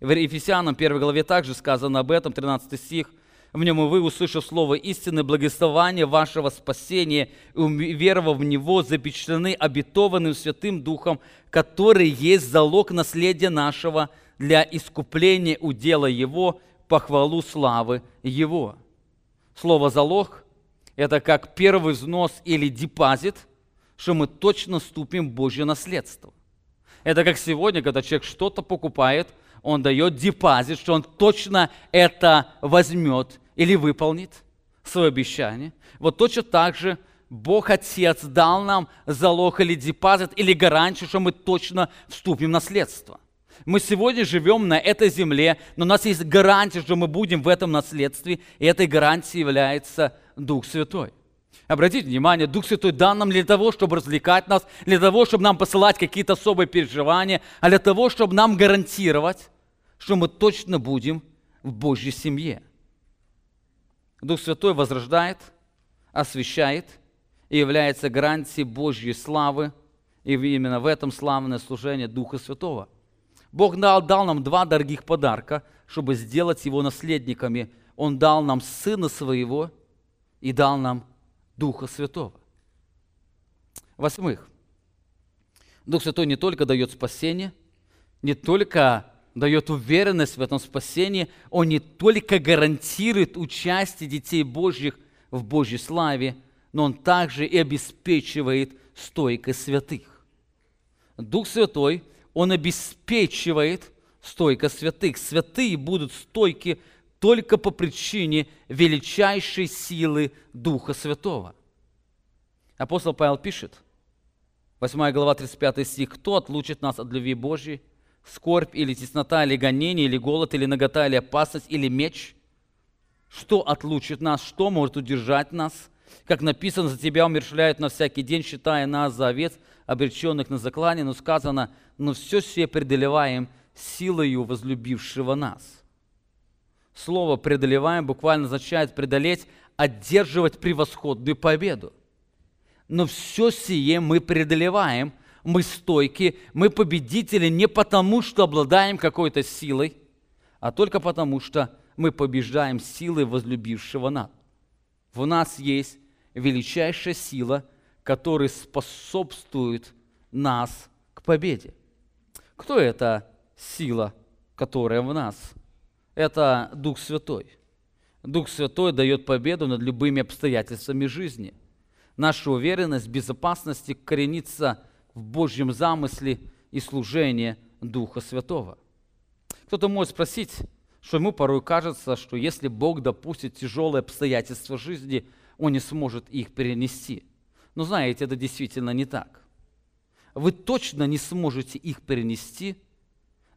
в Ефесянам 1 главе также сказано об этом, 13 стих. В нем и вы, услышав слово истины, благословение вашего спасения и уверовав в него, запечатлены обетованным Святым Духом, который есть залог наследия нашего для искупления удела Его, похвалу славы Его. Слово «залог» – это как первый взнос или депозит, что мы точно ступим в Божье наследство. Это как сегодня, когда человек что-то покупает – он дает депозит, что он точно это возьмет или выполнит, свое обещание. Вот точно так же Бог Отец дал нам залог или депозит, или гарантию, что мы точно вступим в наследство. Мы сегодня живем на этой земле, но у нас есть гарантия, что мы будем в этом наследстве, и этой гарантией является Дух Святой. Обратите внимание, Дух Святой дан нам для того, чтобы развлекать нас, для того, чтобы нам посылать какие-то особые переживания, а для того, чтобы нам гарантировать, что мы точно будем в Божьей семье. Дух Святой возрождает, освящает и является гарантией Божьей славы, и именно в этом славное служение Духа Святого. Бог дал, дал нам два дорогих подарка, чтобы сделать его наследниками. Он дал нам Сына Своего и дал нам Духа Святого. Восьмых, Дух Святой не только дает спасение, не только дает уверенность в этом спасении, Он не только гарантирует участие детей Божьих в Божьей славе, но Он также и обеспечивает стойкость святых. Дух Святой, Он обеспечивает стойкость святых. Святые будут стойки только по причине величайшей силы Духа Святого. Апостол Павел пишет, 8 глава 35 стих, «Кто отлучит нас от любви Божьей? Скорбь или теснота, или гонение, или голод, или нагота, или опасность, или меч? Что отлучит нас? Что может удержать нас? Как написано, за тебя умершляют на всякий день, считая нас за овец, обреченных на заклание, но сказано, но все все преодолеваем силою возлюбившего нас» слово «преодолеваем» буквально означает преодолеть, одерживать превосходную победу. Но все сие мы преодолеваем, мы стойки, мы победители не потому, что обладаем какой-то силой, а только потому, что мы побеждаем силой возлюбившего нас. В нас есть величайшая сила, которая способствует нас к победе. Кто эта сила, которая в нас? это Дух Святой. Дух Святой дает победу над любыми обстоятельствами жизни. Наша уверенность в безопасности коренится в Божьем замысле и служении Духа Святого. Кто-то может спросить, что ему порой кажется, что если Бог допустит тяжелые обстоятельства жизни, Он не сможет их перенести. Но знаете, это действительно не так. Вы точно не сможете их перенести,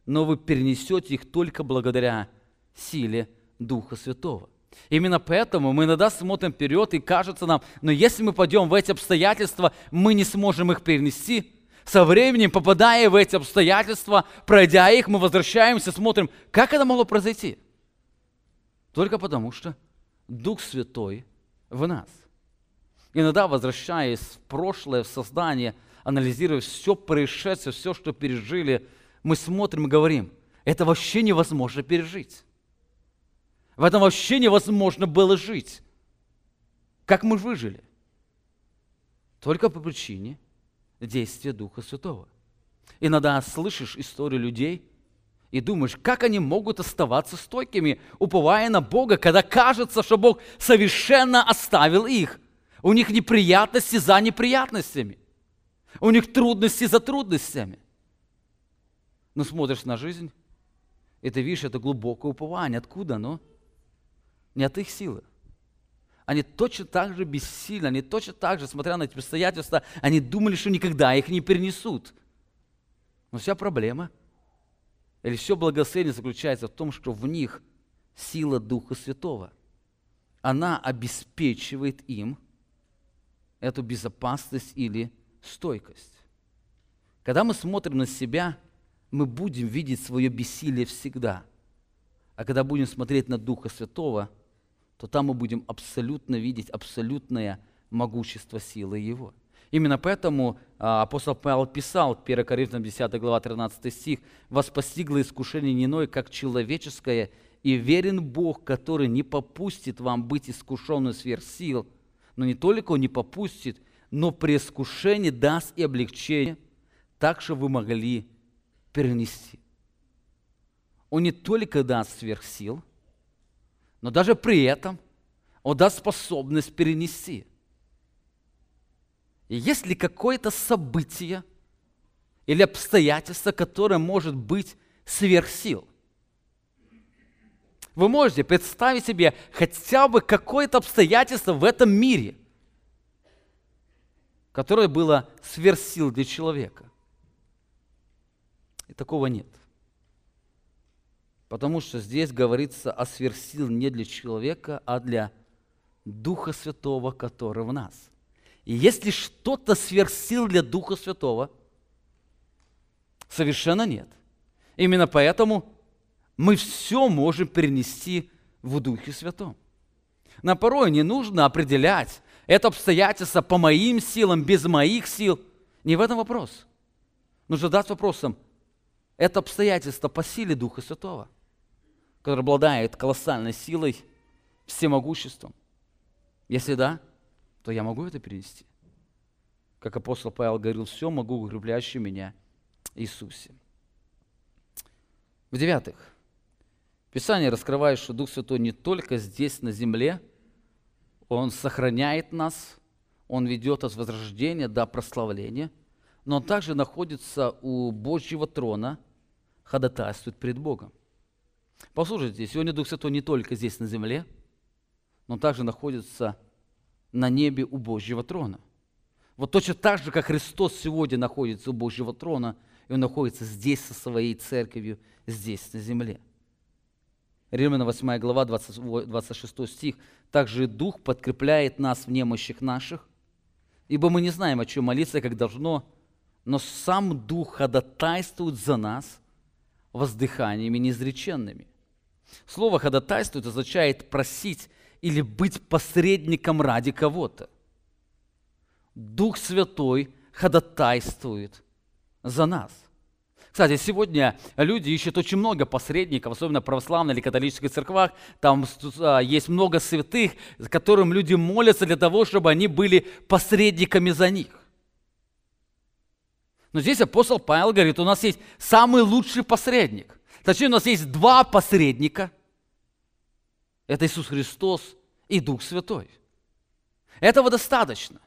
но вы перенесете их только благодаря силе Духа Святого. Именно поэтому мы иногда смотрим вперед и кажется нам, но если мы пойдем в эти обстоятельства, мы не сможем их перенести. Со временем, попадая в эти обстоятельства, пройдя их, мы возвращаемся, смотрим, как это могло произойти. Только потому, что Дух Святой в нас. Иногда, возвращаясь в прошлое, в создание, анализируя все происшедшее, все, что пережили, мы смотрим и говорим, это вообще невозможно пережить. В этом вообще невозможно было жить. Как мы выжили? Только по причине действия Духа Святого. Иногда слышишь историю людей и думаешь, как они могут оставаться стойкими, уповая на Бога, когда кажется, что Бог совершенно оставил их. У них неприятности за неприятностями. У них трудности за трудностями. Но смотришь на жизнь, и ты видишь это глубокое упование. Откуда оно? Не от их силы. Они точно так же бессильны, они точно так же, смотря на эти обстоятельства, они думали, что никогда их не перенесут. Но вся проблема или все благословение заключается в том, что в них сила Духа Святого. Она обеспечивает им эту безопасность или стойкость. Когда мы смотрим на себя, мы будем видеть свое бессилие всегда. А когда будем смотреть на Духа Святого – то там мы будем абсолютно видеть абсолютное могущество силы Его. Именно поэтому а, апостол Павел писал, 1 Коринфянам 10 глава 13 стих, «Вас постигло искушение не иное, как человеческое, и верен Бог, который не попустит вам быть искушенным сверх сил, но не только Он не попустит, но при искушении даст и облегчение, так, что вы могли перенести». Он не только даст сверх сил, но даже при этом Он даст способность перенести. И если какое-то событие или обстоятельство, которое может быть сверх сил, вы можете представить себе хотя бы какое-то обстоятельство в этом мире, которое было сверх сил для человека. И такого нет. Потому что здесь говорится о сверхсил не для человека, а для Духа Святого, который в нас. И если что-то сверхсил для Духа Святого, совершенно нет. Именно поэтому мы все можем перенести в Духе Святом. На порой не нужно определять это обстоятельство по моим силам, без моих сил. Не в этом вопрос. Нужно задать вопросом, это обстоятельство по силе Духа Святого – который обладает колоссальной силой, всемогуществом? Если да, то я могу это перенести. Как апостол Павел говорил, все могу укрепляющий меня Иисусе. В-девятых, Писание раскрывает, что Дух Святой не только здесь, на земле, Он сохраняет нас, Он ведет от возрождения до прославления, но Он также находится у Божьего трона, ходатайствует пред Богом. Послушайте, сегодня Дух Святой не только здесь на земле, но также находится на небе у Божьего трона. Вот точно так же, как Христос сегодня находится у Божьего трона, и Он находится здесь со своей церковью, здесь на земле. Римляна 8 глава, 20, 26 стих. «Также Дух подкрепляет нас в немощах наших, ибо мы не знаем, о чем молиться, как должно, но сам Дух ходатайствует за нас воздыханиями неизреченными». Слово «ходатайствует» означает просить или быть посредником ради кого-то. Дух Святой ходатайствует за нас. Кстати, сегодня люди ищут очень много посредников, особенно в православной или католической церквах. Там а, есть много святых, которым люди молятся для того, чтобы они были посредниками за них. Но здесь апостол Павел говорит, у нас есть самый лучший посредник. Точнее, у нас есть два посредника. Это Иисус Христос и Дух Святой. Этого достаточно.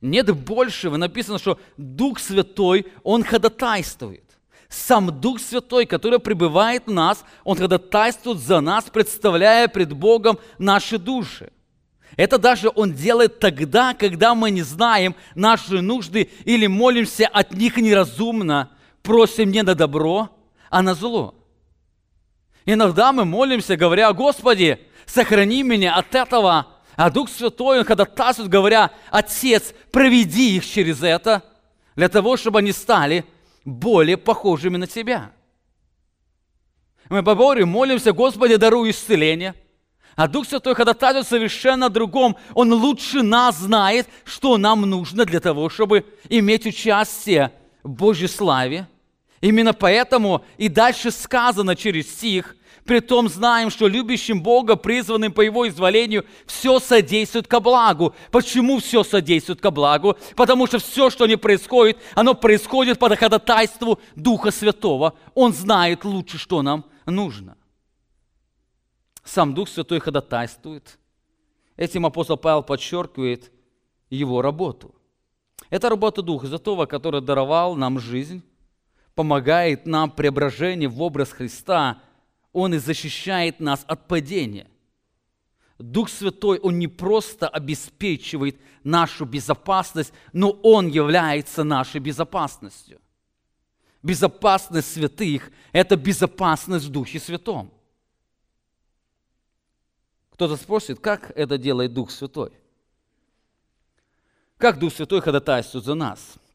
Нет большего. Написано, что Дух Святой, Он ходатайствует. Сам Дух Святой, который пребывает в нас, Он ходатайствует за нас, представляя пред Богом наши души. Это даже Он делает тогда, когда мы не знаем наши нужды или молимся от них неразумно, просим не на добро, а на зло. Иногда мы молимся, говоря, Господи, сохрани меня от этого, а Дух Святой, Он ходатайствует, говоря, Отец, проведи их через это, для того, чтобы они стали более похожими на Тебя. Мы по Богу молимся, Господи, даруй исцеление. А Дух Святой ходатайствует совершенно другом. Он лучше нас знает, что нам нужно для того, чтобы иметь участие в Божьей славе – Именно поэтому и дальше сказано через стих, при том знаем, что любящим Бога, призванным по Его изволению, все содействует ко благу. Почему все содействует ко благу? Потому что все, что не происходит, оно происходит по ходатайству Духа Святого. Он знает лучше, что нам нужно. Сам Дух Святой ходатайствует. Этим апостол Павел подчеркивает его работу. Это работа Духа Святого, который даровал нам жизнь, помогает нам преображение в образ Христа, Он и защищает нас от падения. Дух Святой, Он не просто обеспечивает нашу безопасность, но Он является нашей безопасностью. Безопасность святых – это безопасность в Духе Святом. Кто-то спросит, как это делает Дух Святой? Как Дух Святой ходатайствует за нас –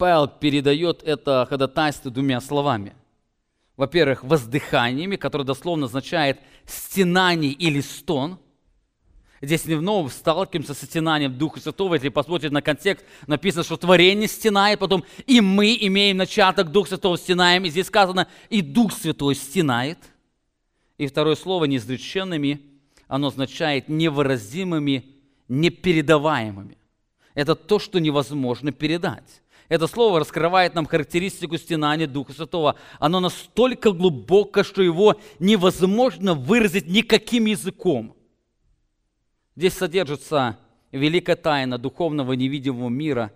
Павел передает это ходатайство двумя словами. Во-первых, воздыханиями, которое дословно означает стенание или стон. Здесь не вновь сталкиваемся со стенанием Духа Святого. Если посмотреть на контекст, написано, что творение стенает, потом и мы имеем начаток Духа Святого стенаем. И здесь сказано, и Дух Святой стенает. И второе слово неизреченными, оно означает невыразимыми, непередаваемыми. Это то, что невозможно передать. Это слово раскрывает нам характеристику стенания Духа Святого. Оно настолько глубоко, что его невозможно выразить никаким языком. Здесь содержится великая тайна духовного невидимого мира,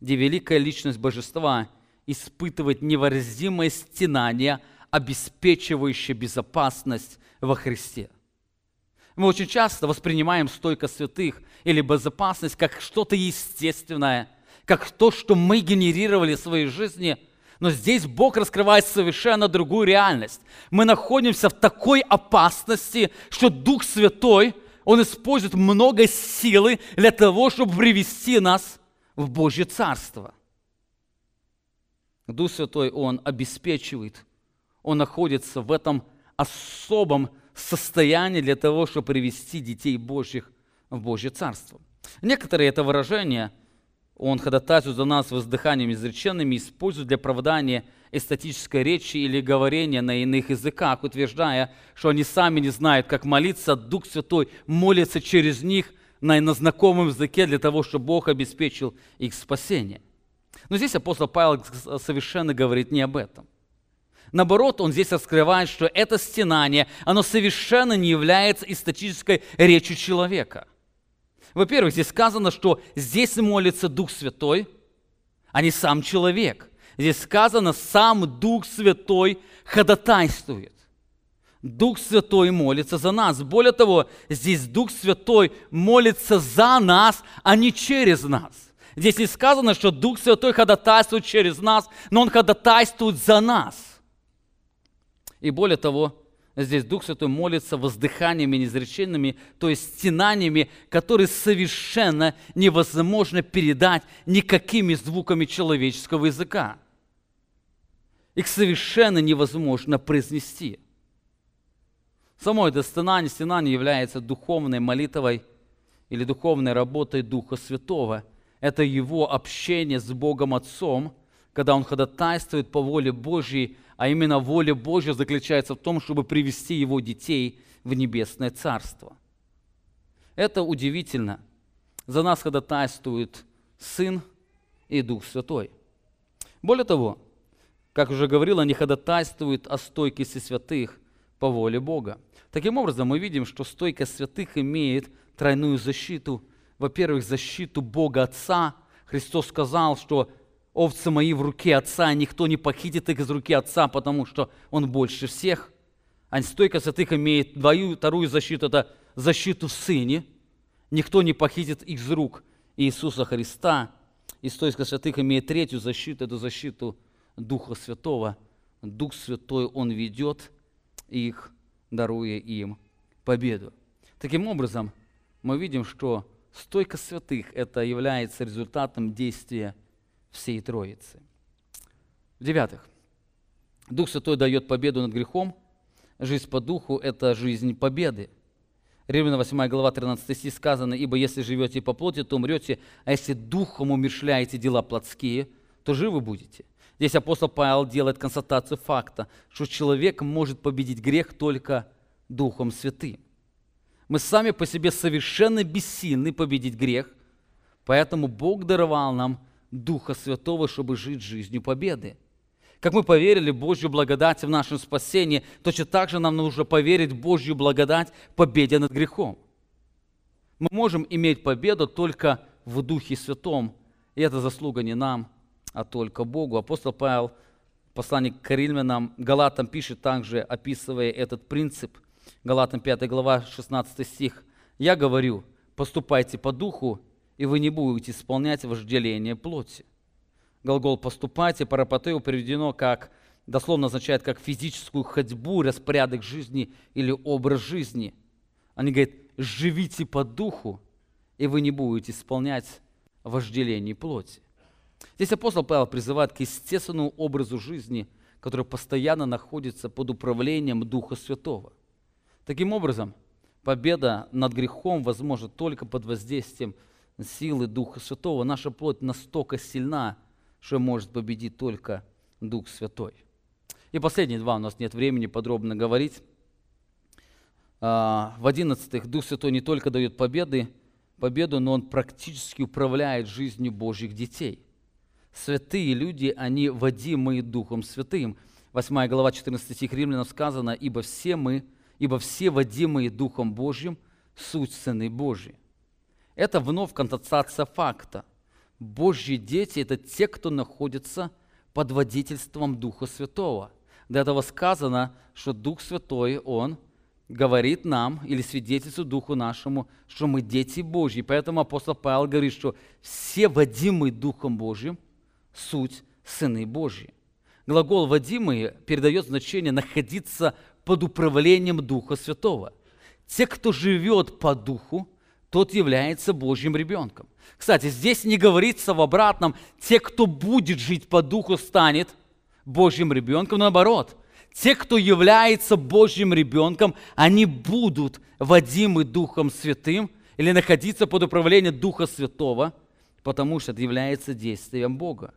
где великая личность Божества испытывает невыразимое стенание, обеспечивающее безопасность во Христе. Мы очень часто воспринимаем стойкость святых или безопасность как что-то естественное – как то, что мы генерировали в своей жизни. Но здесь Бог раскрывает совершенно другую реальность. Мы находимся в такой опасности, что Дух Святой, Он использует много силы для того, чтобы привести нас в Божье Царство. Дух Святой, Он обеспечивает, Он находится в этом особом состоянии для того, чтобы привести детей Божьих в Божье Царство. Некоторые это выражение – он ходатайствует за нас воздыханиями изреченными, использует для оправдания эстетической речи или говорения на иных языках, утверждая, что они сами не знают, как молиться, Дух Святой молится через них на, на знакомом языке для того, чтобы Бог обеспечил их спасение. Но здесь апостол Павел совершенно говорит не об этом. Наоборот, он здесь раскрывает, что это стенание, оно совершенно не является эстетической речью человека – во-первых, здесь сказано, что здесь молится Дух Святой, а не сам человек. Здесь сказано, сам Дух Святой ходатайствует. Дух Святой молится за нас. Более того, здесь Дух Святой молится за нас, а не через нас. Здесь не сказано, что Дух Святой ходатайствует через нас, но Он ходатайствует за нас. И более того, Здесь Дух Святой молится воздыханиями неизреченными, то есть стенаниями, которые совершенно невозможно передать никакими звуками человеческого языка. Их совершенно невозможно произнести. Само это стенание, стенание является духовной молитвой или духовной работой Духа Святого. Это его общение с Богом Отцом, когда он ходатайствует по воле Божьей а именно воля Божья заключается в том, чтобы привести его детей в небесное царство. Это удивительно. За нас ходатайствует Сын и Дух Святой. Более того, как уже говорил, они ходатайствуют о стойкости святых по воле Бога. Таким образом, мы видим, что стойкость святых имеет тройную защиту. Во-первых, защиту Бога Отца. Христос сказал, что овцы мои в руке Отца, никто не похитит их из руки Отца, потому что Он больше всех. А стойка святых имеет двою, вторую защиту, это защиту в Сыне. Никто не похитит их из рук Иисуса Христа. И стойка святых имеет третью защиту, это защиту Духа Святого. Дух Святой Он ведет их, даруя им победу. Таким образом, мы видим, что стойка святых – это является результатом действия всей Троицы. В-девятых, Дух Святой дает победу над грехом. Жизнь по Духу – это жизнь победы. Римляна 8 глава 13 стих сказано, «Ибо если живете по плоти, то умрете, а если Духом умершляете дела плотские, то живы будете». Здесь апостол Павел делает констатацию факта, что человек может победить грех только Духом Святым. Мы сами по себе совершенно бессильны победить грех, поэтому Бог даровал нам Духа Святого, чтобы жить жизнью победы. Как мы поверили Божью благодать в нашем спасении, точно так же нам нужно поверить Божью благодать в победе над грехом. Мы можем иметь победу только в Духе Святом, и это заслуга не нам, а только Богу. Апостол Павел, посланник к Римлянам, Галатам пишет также, описывая этот принцип. Галатам 5 глава, 16 стих. «Я говорю, поступайте по духу, и вы не будете исполнять вожделение плоти. Глагол «поступайте» парапатео приведено как, дословно означает, как физическую ходьбу, распорядок жизни или образ жизни. Они говорят, живите по духу, и вы не будете исполнять вожделение плоти. Здесь апостол Павел призывает к естественному образу жизни, который постоянно находится под управлением Духа Святого. Таким образом, победа над грехом возможна только под воздействием силы Духа Святого, наша плоть настолько сильна, что может победить только Дух Святой. И последние два, у нас нет времени подробно говорить. А, в одиннадцатых Дух Святой не только дает победы, победу, но Он практически управляет жизнью Божьих детей. Святые люди, они водимые Духом Святым. 8 глава 14 стих Римлянам сказано, «Ибо все мы, ибо все водимые Духом Божьим, суть Сыны Божьи». Это вновь констатация факта. Божьи дети – это те, кто находится под водительством Духа Святого. До этого сказано, что Дух Святой, Он говорит нам или свидетельствует Духу нашему, что мы дети Божьи. Поэтому апостол Павел говорит, что все водимые Духом Божьим – суть сыны Божьи. Глагол «водимый» передает значение «находиться под управлением Духа Святого». Те, кто живет по Духу, тот является Божьим ребенком. Кстати, здесь не говорится в обратном, те, кто будет жить по Духу, станет Божьим ребенком, наоборот. Те, кто является Божьим ребенком, они будут водимы Духом Святым или находиться под управлением Духа Святого, потому что это является действием Бога.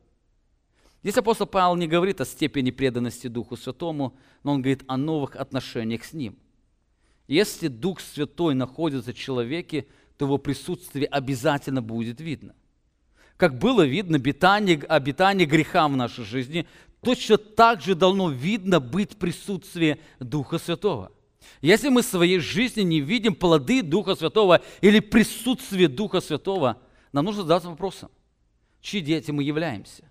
Здесь апостол Павел не говорит о степени преданности Духу Святому, но он говорит о новых отношениях с Ним. Если Дух Святой находится в человеке, то его присутствие обязательно будет видно. Как было видно обитание, обитание греха в нашей жизни, точно так же должно видно быть присутствие Духа Святого. Если мы в своей жизни не видим плоды Духа Святого или присутствие Духа Святого, нам нужно задаться вопросом, чьи дети мы являемся.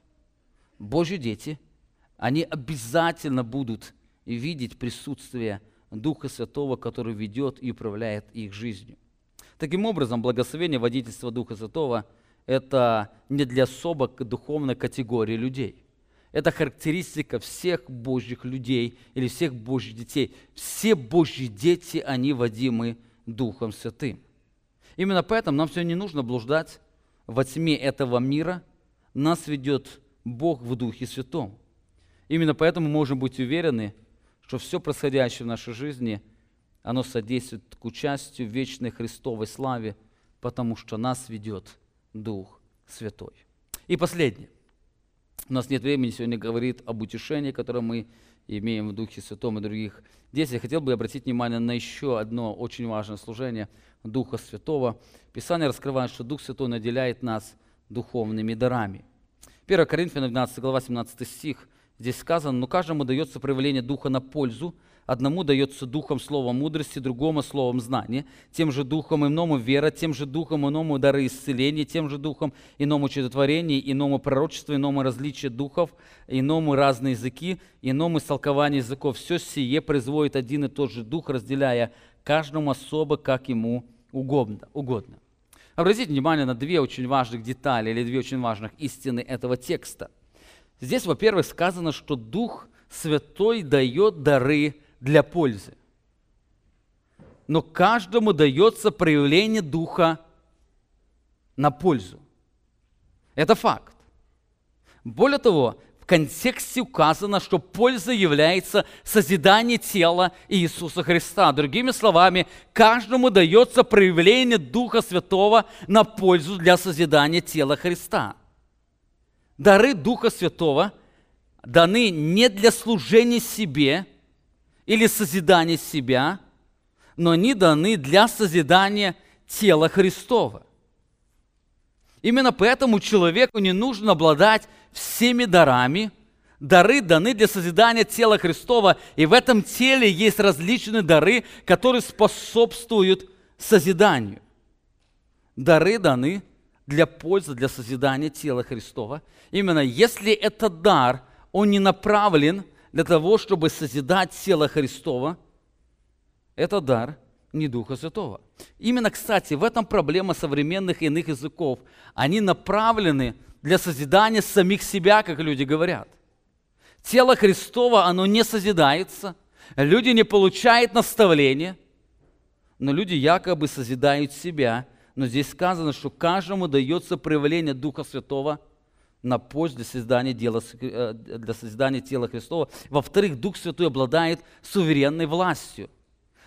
Божьи дети, они обязательно будут видеть присутствие Духа Святого, который ведет и управляет их жизнью. Таким образом, благословение водительства Духа Святого – это не для особо духовной категории людей. Это характеристика всех Божьих людей или всех Божьих детей. Все Божьи дети, они водимы Духом Святым. Именно поэтому нам все не нужно блуждать во тьме этого мира. Нас ведет Бог в Духе Святом. Именно поэтому мы можем быть уверены, что все происходящее в нашей жизни, оно содействует к участию в вечной Христовой славе, потому что нас ведет Дух Святой. И последнее. У нас нет времени сегодня говорить об утешении, которое мы имеем в Духе Святом и других. Здесь я хотел бы обратить внимание на еще одно очень важное служение Духа Святого. Писание раскрывает, что Дух Святой наделяет нас духовными дарами. 1 Коринфянам 12 глава 17 стих. Здесь сказано, но каждому дается проявление Духа на пользу, одному дается Духом слово мудрости, другому словом знания, тем же Духом иному вера, тем же Духом иному дары исцеления, тем же Духом иному чудотворение, иному пророчество, иному различие духов, иному разные языки, иному истолкование языков. Все сие производит один и тот же Дух, разделяя каждому особо, как ему угодно. угодно. Обратите внимание на две очень важных детали или две очень важных истины этого текста. Здесь, во-первых, сказано, что Дух Святой дает дары для пользы. Но каждому дается проявление Духа на пользу. Это факт. Более того, в контексте указано, что польза является созидание тела Иисуса Христа. Другими словами, каждому дается проявление Духа Святого на пользу для созидания тела Христа. Дары Духа Святого даны не для служения себе – или созидание себя, но они даны для созидания тела Христова. Именно поэтому человеку не нужно обладать всеми дарами. Дары даны для созидания тела Христова, и в этом теле есть различные дары, которые способствуют созиданию. Дары даны для пользы, для созидания тела Христова. Именно если этот дар, он не направлен – для того, чтобы созидать тело Христова, это дар не Духа Святого. Именно, кстати, в этом проблема современных иных языков. Они направлены для созидания самих себя, как люди говорят. Тело Христова, оно не созидается, люди не получают наставления, но люди якобы созидают себя. Но здесь сказано, что каждому дается проявление Духа Святого – на пользу для создания, дела, э, для создания тела Христова. Во-вторых, Дух Святой обладает суверенной властью.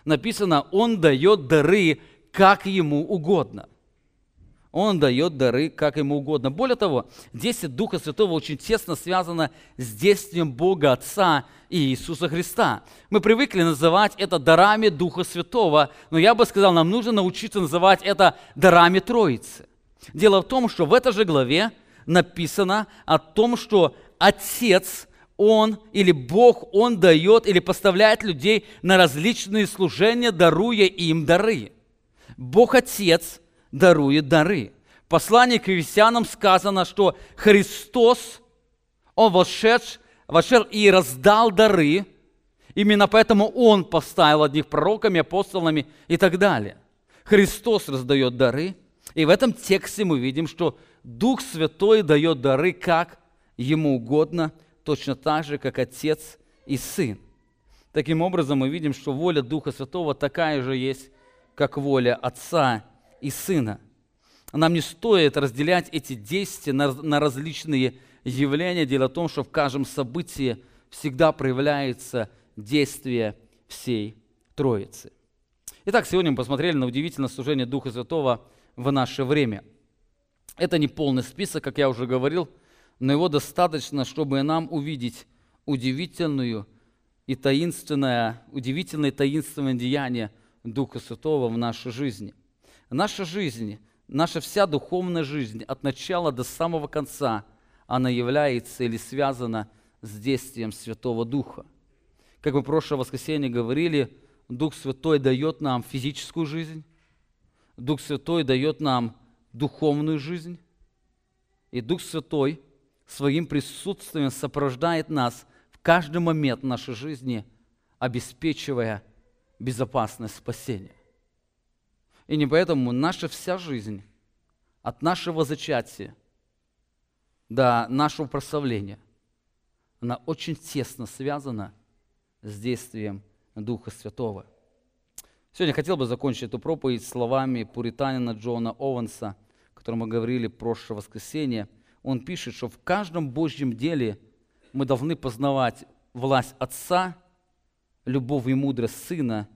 Написано, Он дает дары, как Ему угодно. Он дает дары, как Ему угодно. Более того, действие Духа Святого очень тесно связано с действием Бога Отца и Иисуса Христа. Мы привыкли называть это дарами Духа Святого, но я бы сказал, нам нужно научиться называть это дарами Троицы. Дело в том, что в этой же главе написано о том, что Отец, Он или Бог, Он дает или поставляет людей на различные служения, даруя им дары. Бог Отец дарует дары. В послании к Ефесянам сказано, что Христос, Он вошел, вошел и раздал дары, Именно поэтому Он поставил одних пророками, апостолами и так далее. Христос раздает дары. И в этом тексте мы видим, что Дух Святой дает дары, как ему угодно, точно так же, как Отец и Сын. Таким образом, мы видим, что воля Духа Святого такая же есть, как воля Отца и Сына. Нам не стоит разделять эти действия на, на различные явления. Дело в том, что в каждом событии всегда проявляется действие всей Троицы. Итак, сегодня мы посмотрели на удивительное служение Духа Святого в наше время. Это не полный список, как я уже говорил, но его достаточно, чтобы нам увидеть удивительную и таинственное, удивительное таинственное деяние Духа Святого в нашей жизни. Наша жизнь, наша вся духовная жизнь от начала до самого конца, она является или связана с действием Святого Духа. Как мы в прошлое воскресенье говорили, Дух Святой дает нам физическую жизнь, Дух Святой дает нам духовную жизнь, и Дух Святой своим присутствием сопровождает нас в каждый момент нашей жизни, обеспечивая безопасность спасения. И не поэтому наша вся жизнь, от нашего зачатия до нашего прославления, она очень тесно связана с действием Духа Святого. Сегодня хотел бы закончить эту проповедь словами пуританина Джона Оуэнса, о котором мы говорили в прошлое воскресенье. Он пишет, что в каждом Божьем деле мы должны познавать власть Отца, любовь и мудрость Сына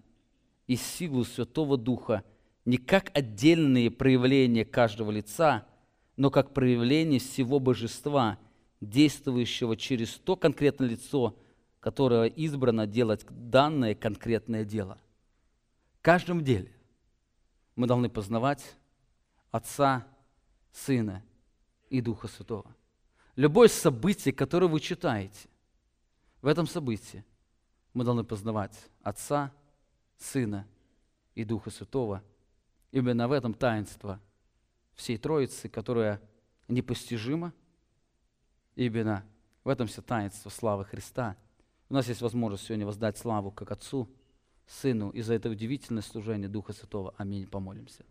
и силу Святого Духа не как отдельные проявления каждого лица, но как проявление всего божества, действующего через то конкретное лицо, которое избрано делать данное конкретное дело. В каждом деле мы должны познавать Отца, Сына и Духа Святого. Любое событие, которое вы читаете, в этом событии мы должны познавать Отца, Сына и Духа Святого. Именно в этом таинство всей Троицы, которая непостижима. Именно в этом все таинство славы Христа. У нас есть возможность сегодня воздать славу как Отцу, Сыну и за это удивительное служение Духа Святого. Аминь. Помолимся.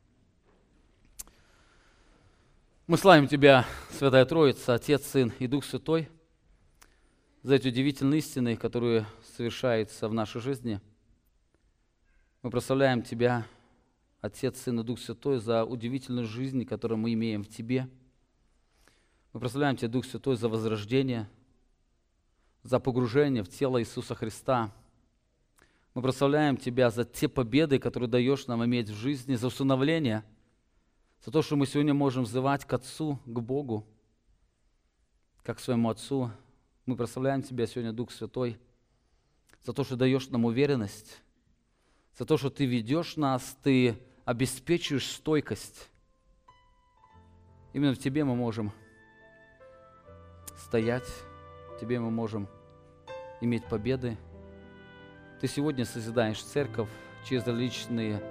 Мы славим Тебя, Святая Троица, Отец, Сын и Дух Святой, за эти удивительные истины, которые совершаются в нашей жизни – мы прославляем Тебя, Отец, Сын и Дух Святой, за удивительную жизнь, которую мы имеем в Тебе. Мы прославляем Тебя, Дух Святой, за возрождение, за погружение в тело Иисуса Христа. Мы прославляем Тебя за те победы, которые даешь нам иметь в жизни, за усыновление, за то, что мы сегодня можем взывать к Отцу, к Богу, как к своему Отцу. Мы прославляем Тебя сегодня, Дух Святой, за то, что даешь нам уверенность, за то, что Ты ведешь нас, Ты обеспечиваешь стойкость. Именно в Тебе мы можем стоять, в Тебе мы можем иметь победы. Ты сегодня созидаешь церковь через различные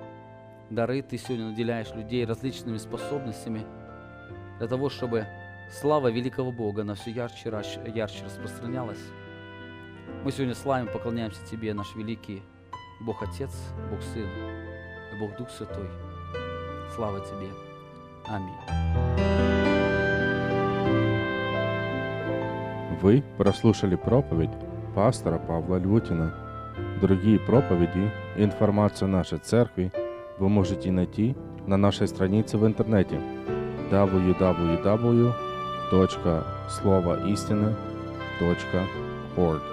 дары, Ты сегодня наделяешь людей различными способностями для того, чтобы слава великого Бога на все ярче, ярче распространялась. Мы сегодня славим, поклоняемся Тебе, наш великий Бог Отец, Бог Сын и Бог Дух Святой. Слава Тебе. Аминь. Вы прослушали проповедь пастора Павла Львутина. Другие проповеди и информацию нашей церкви вы можете найти на нашей странице в интернете www.словоистины.org.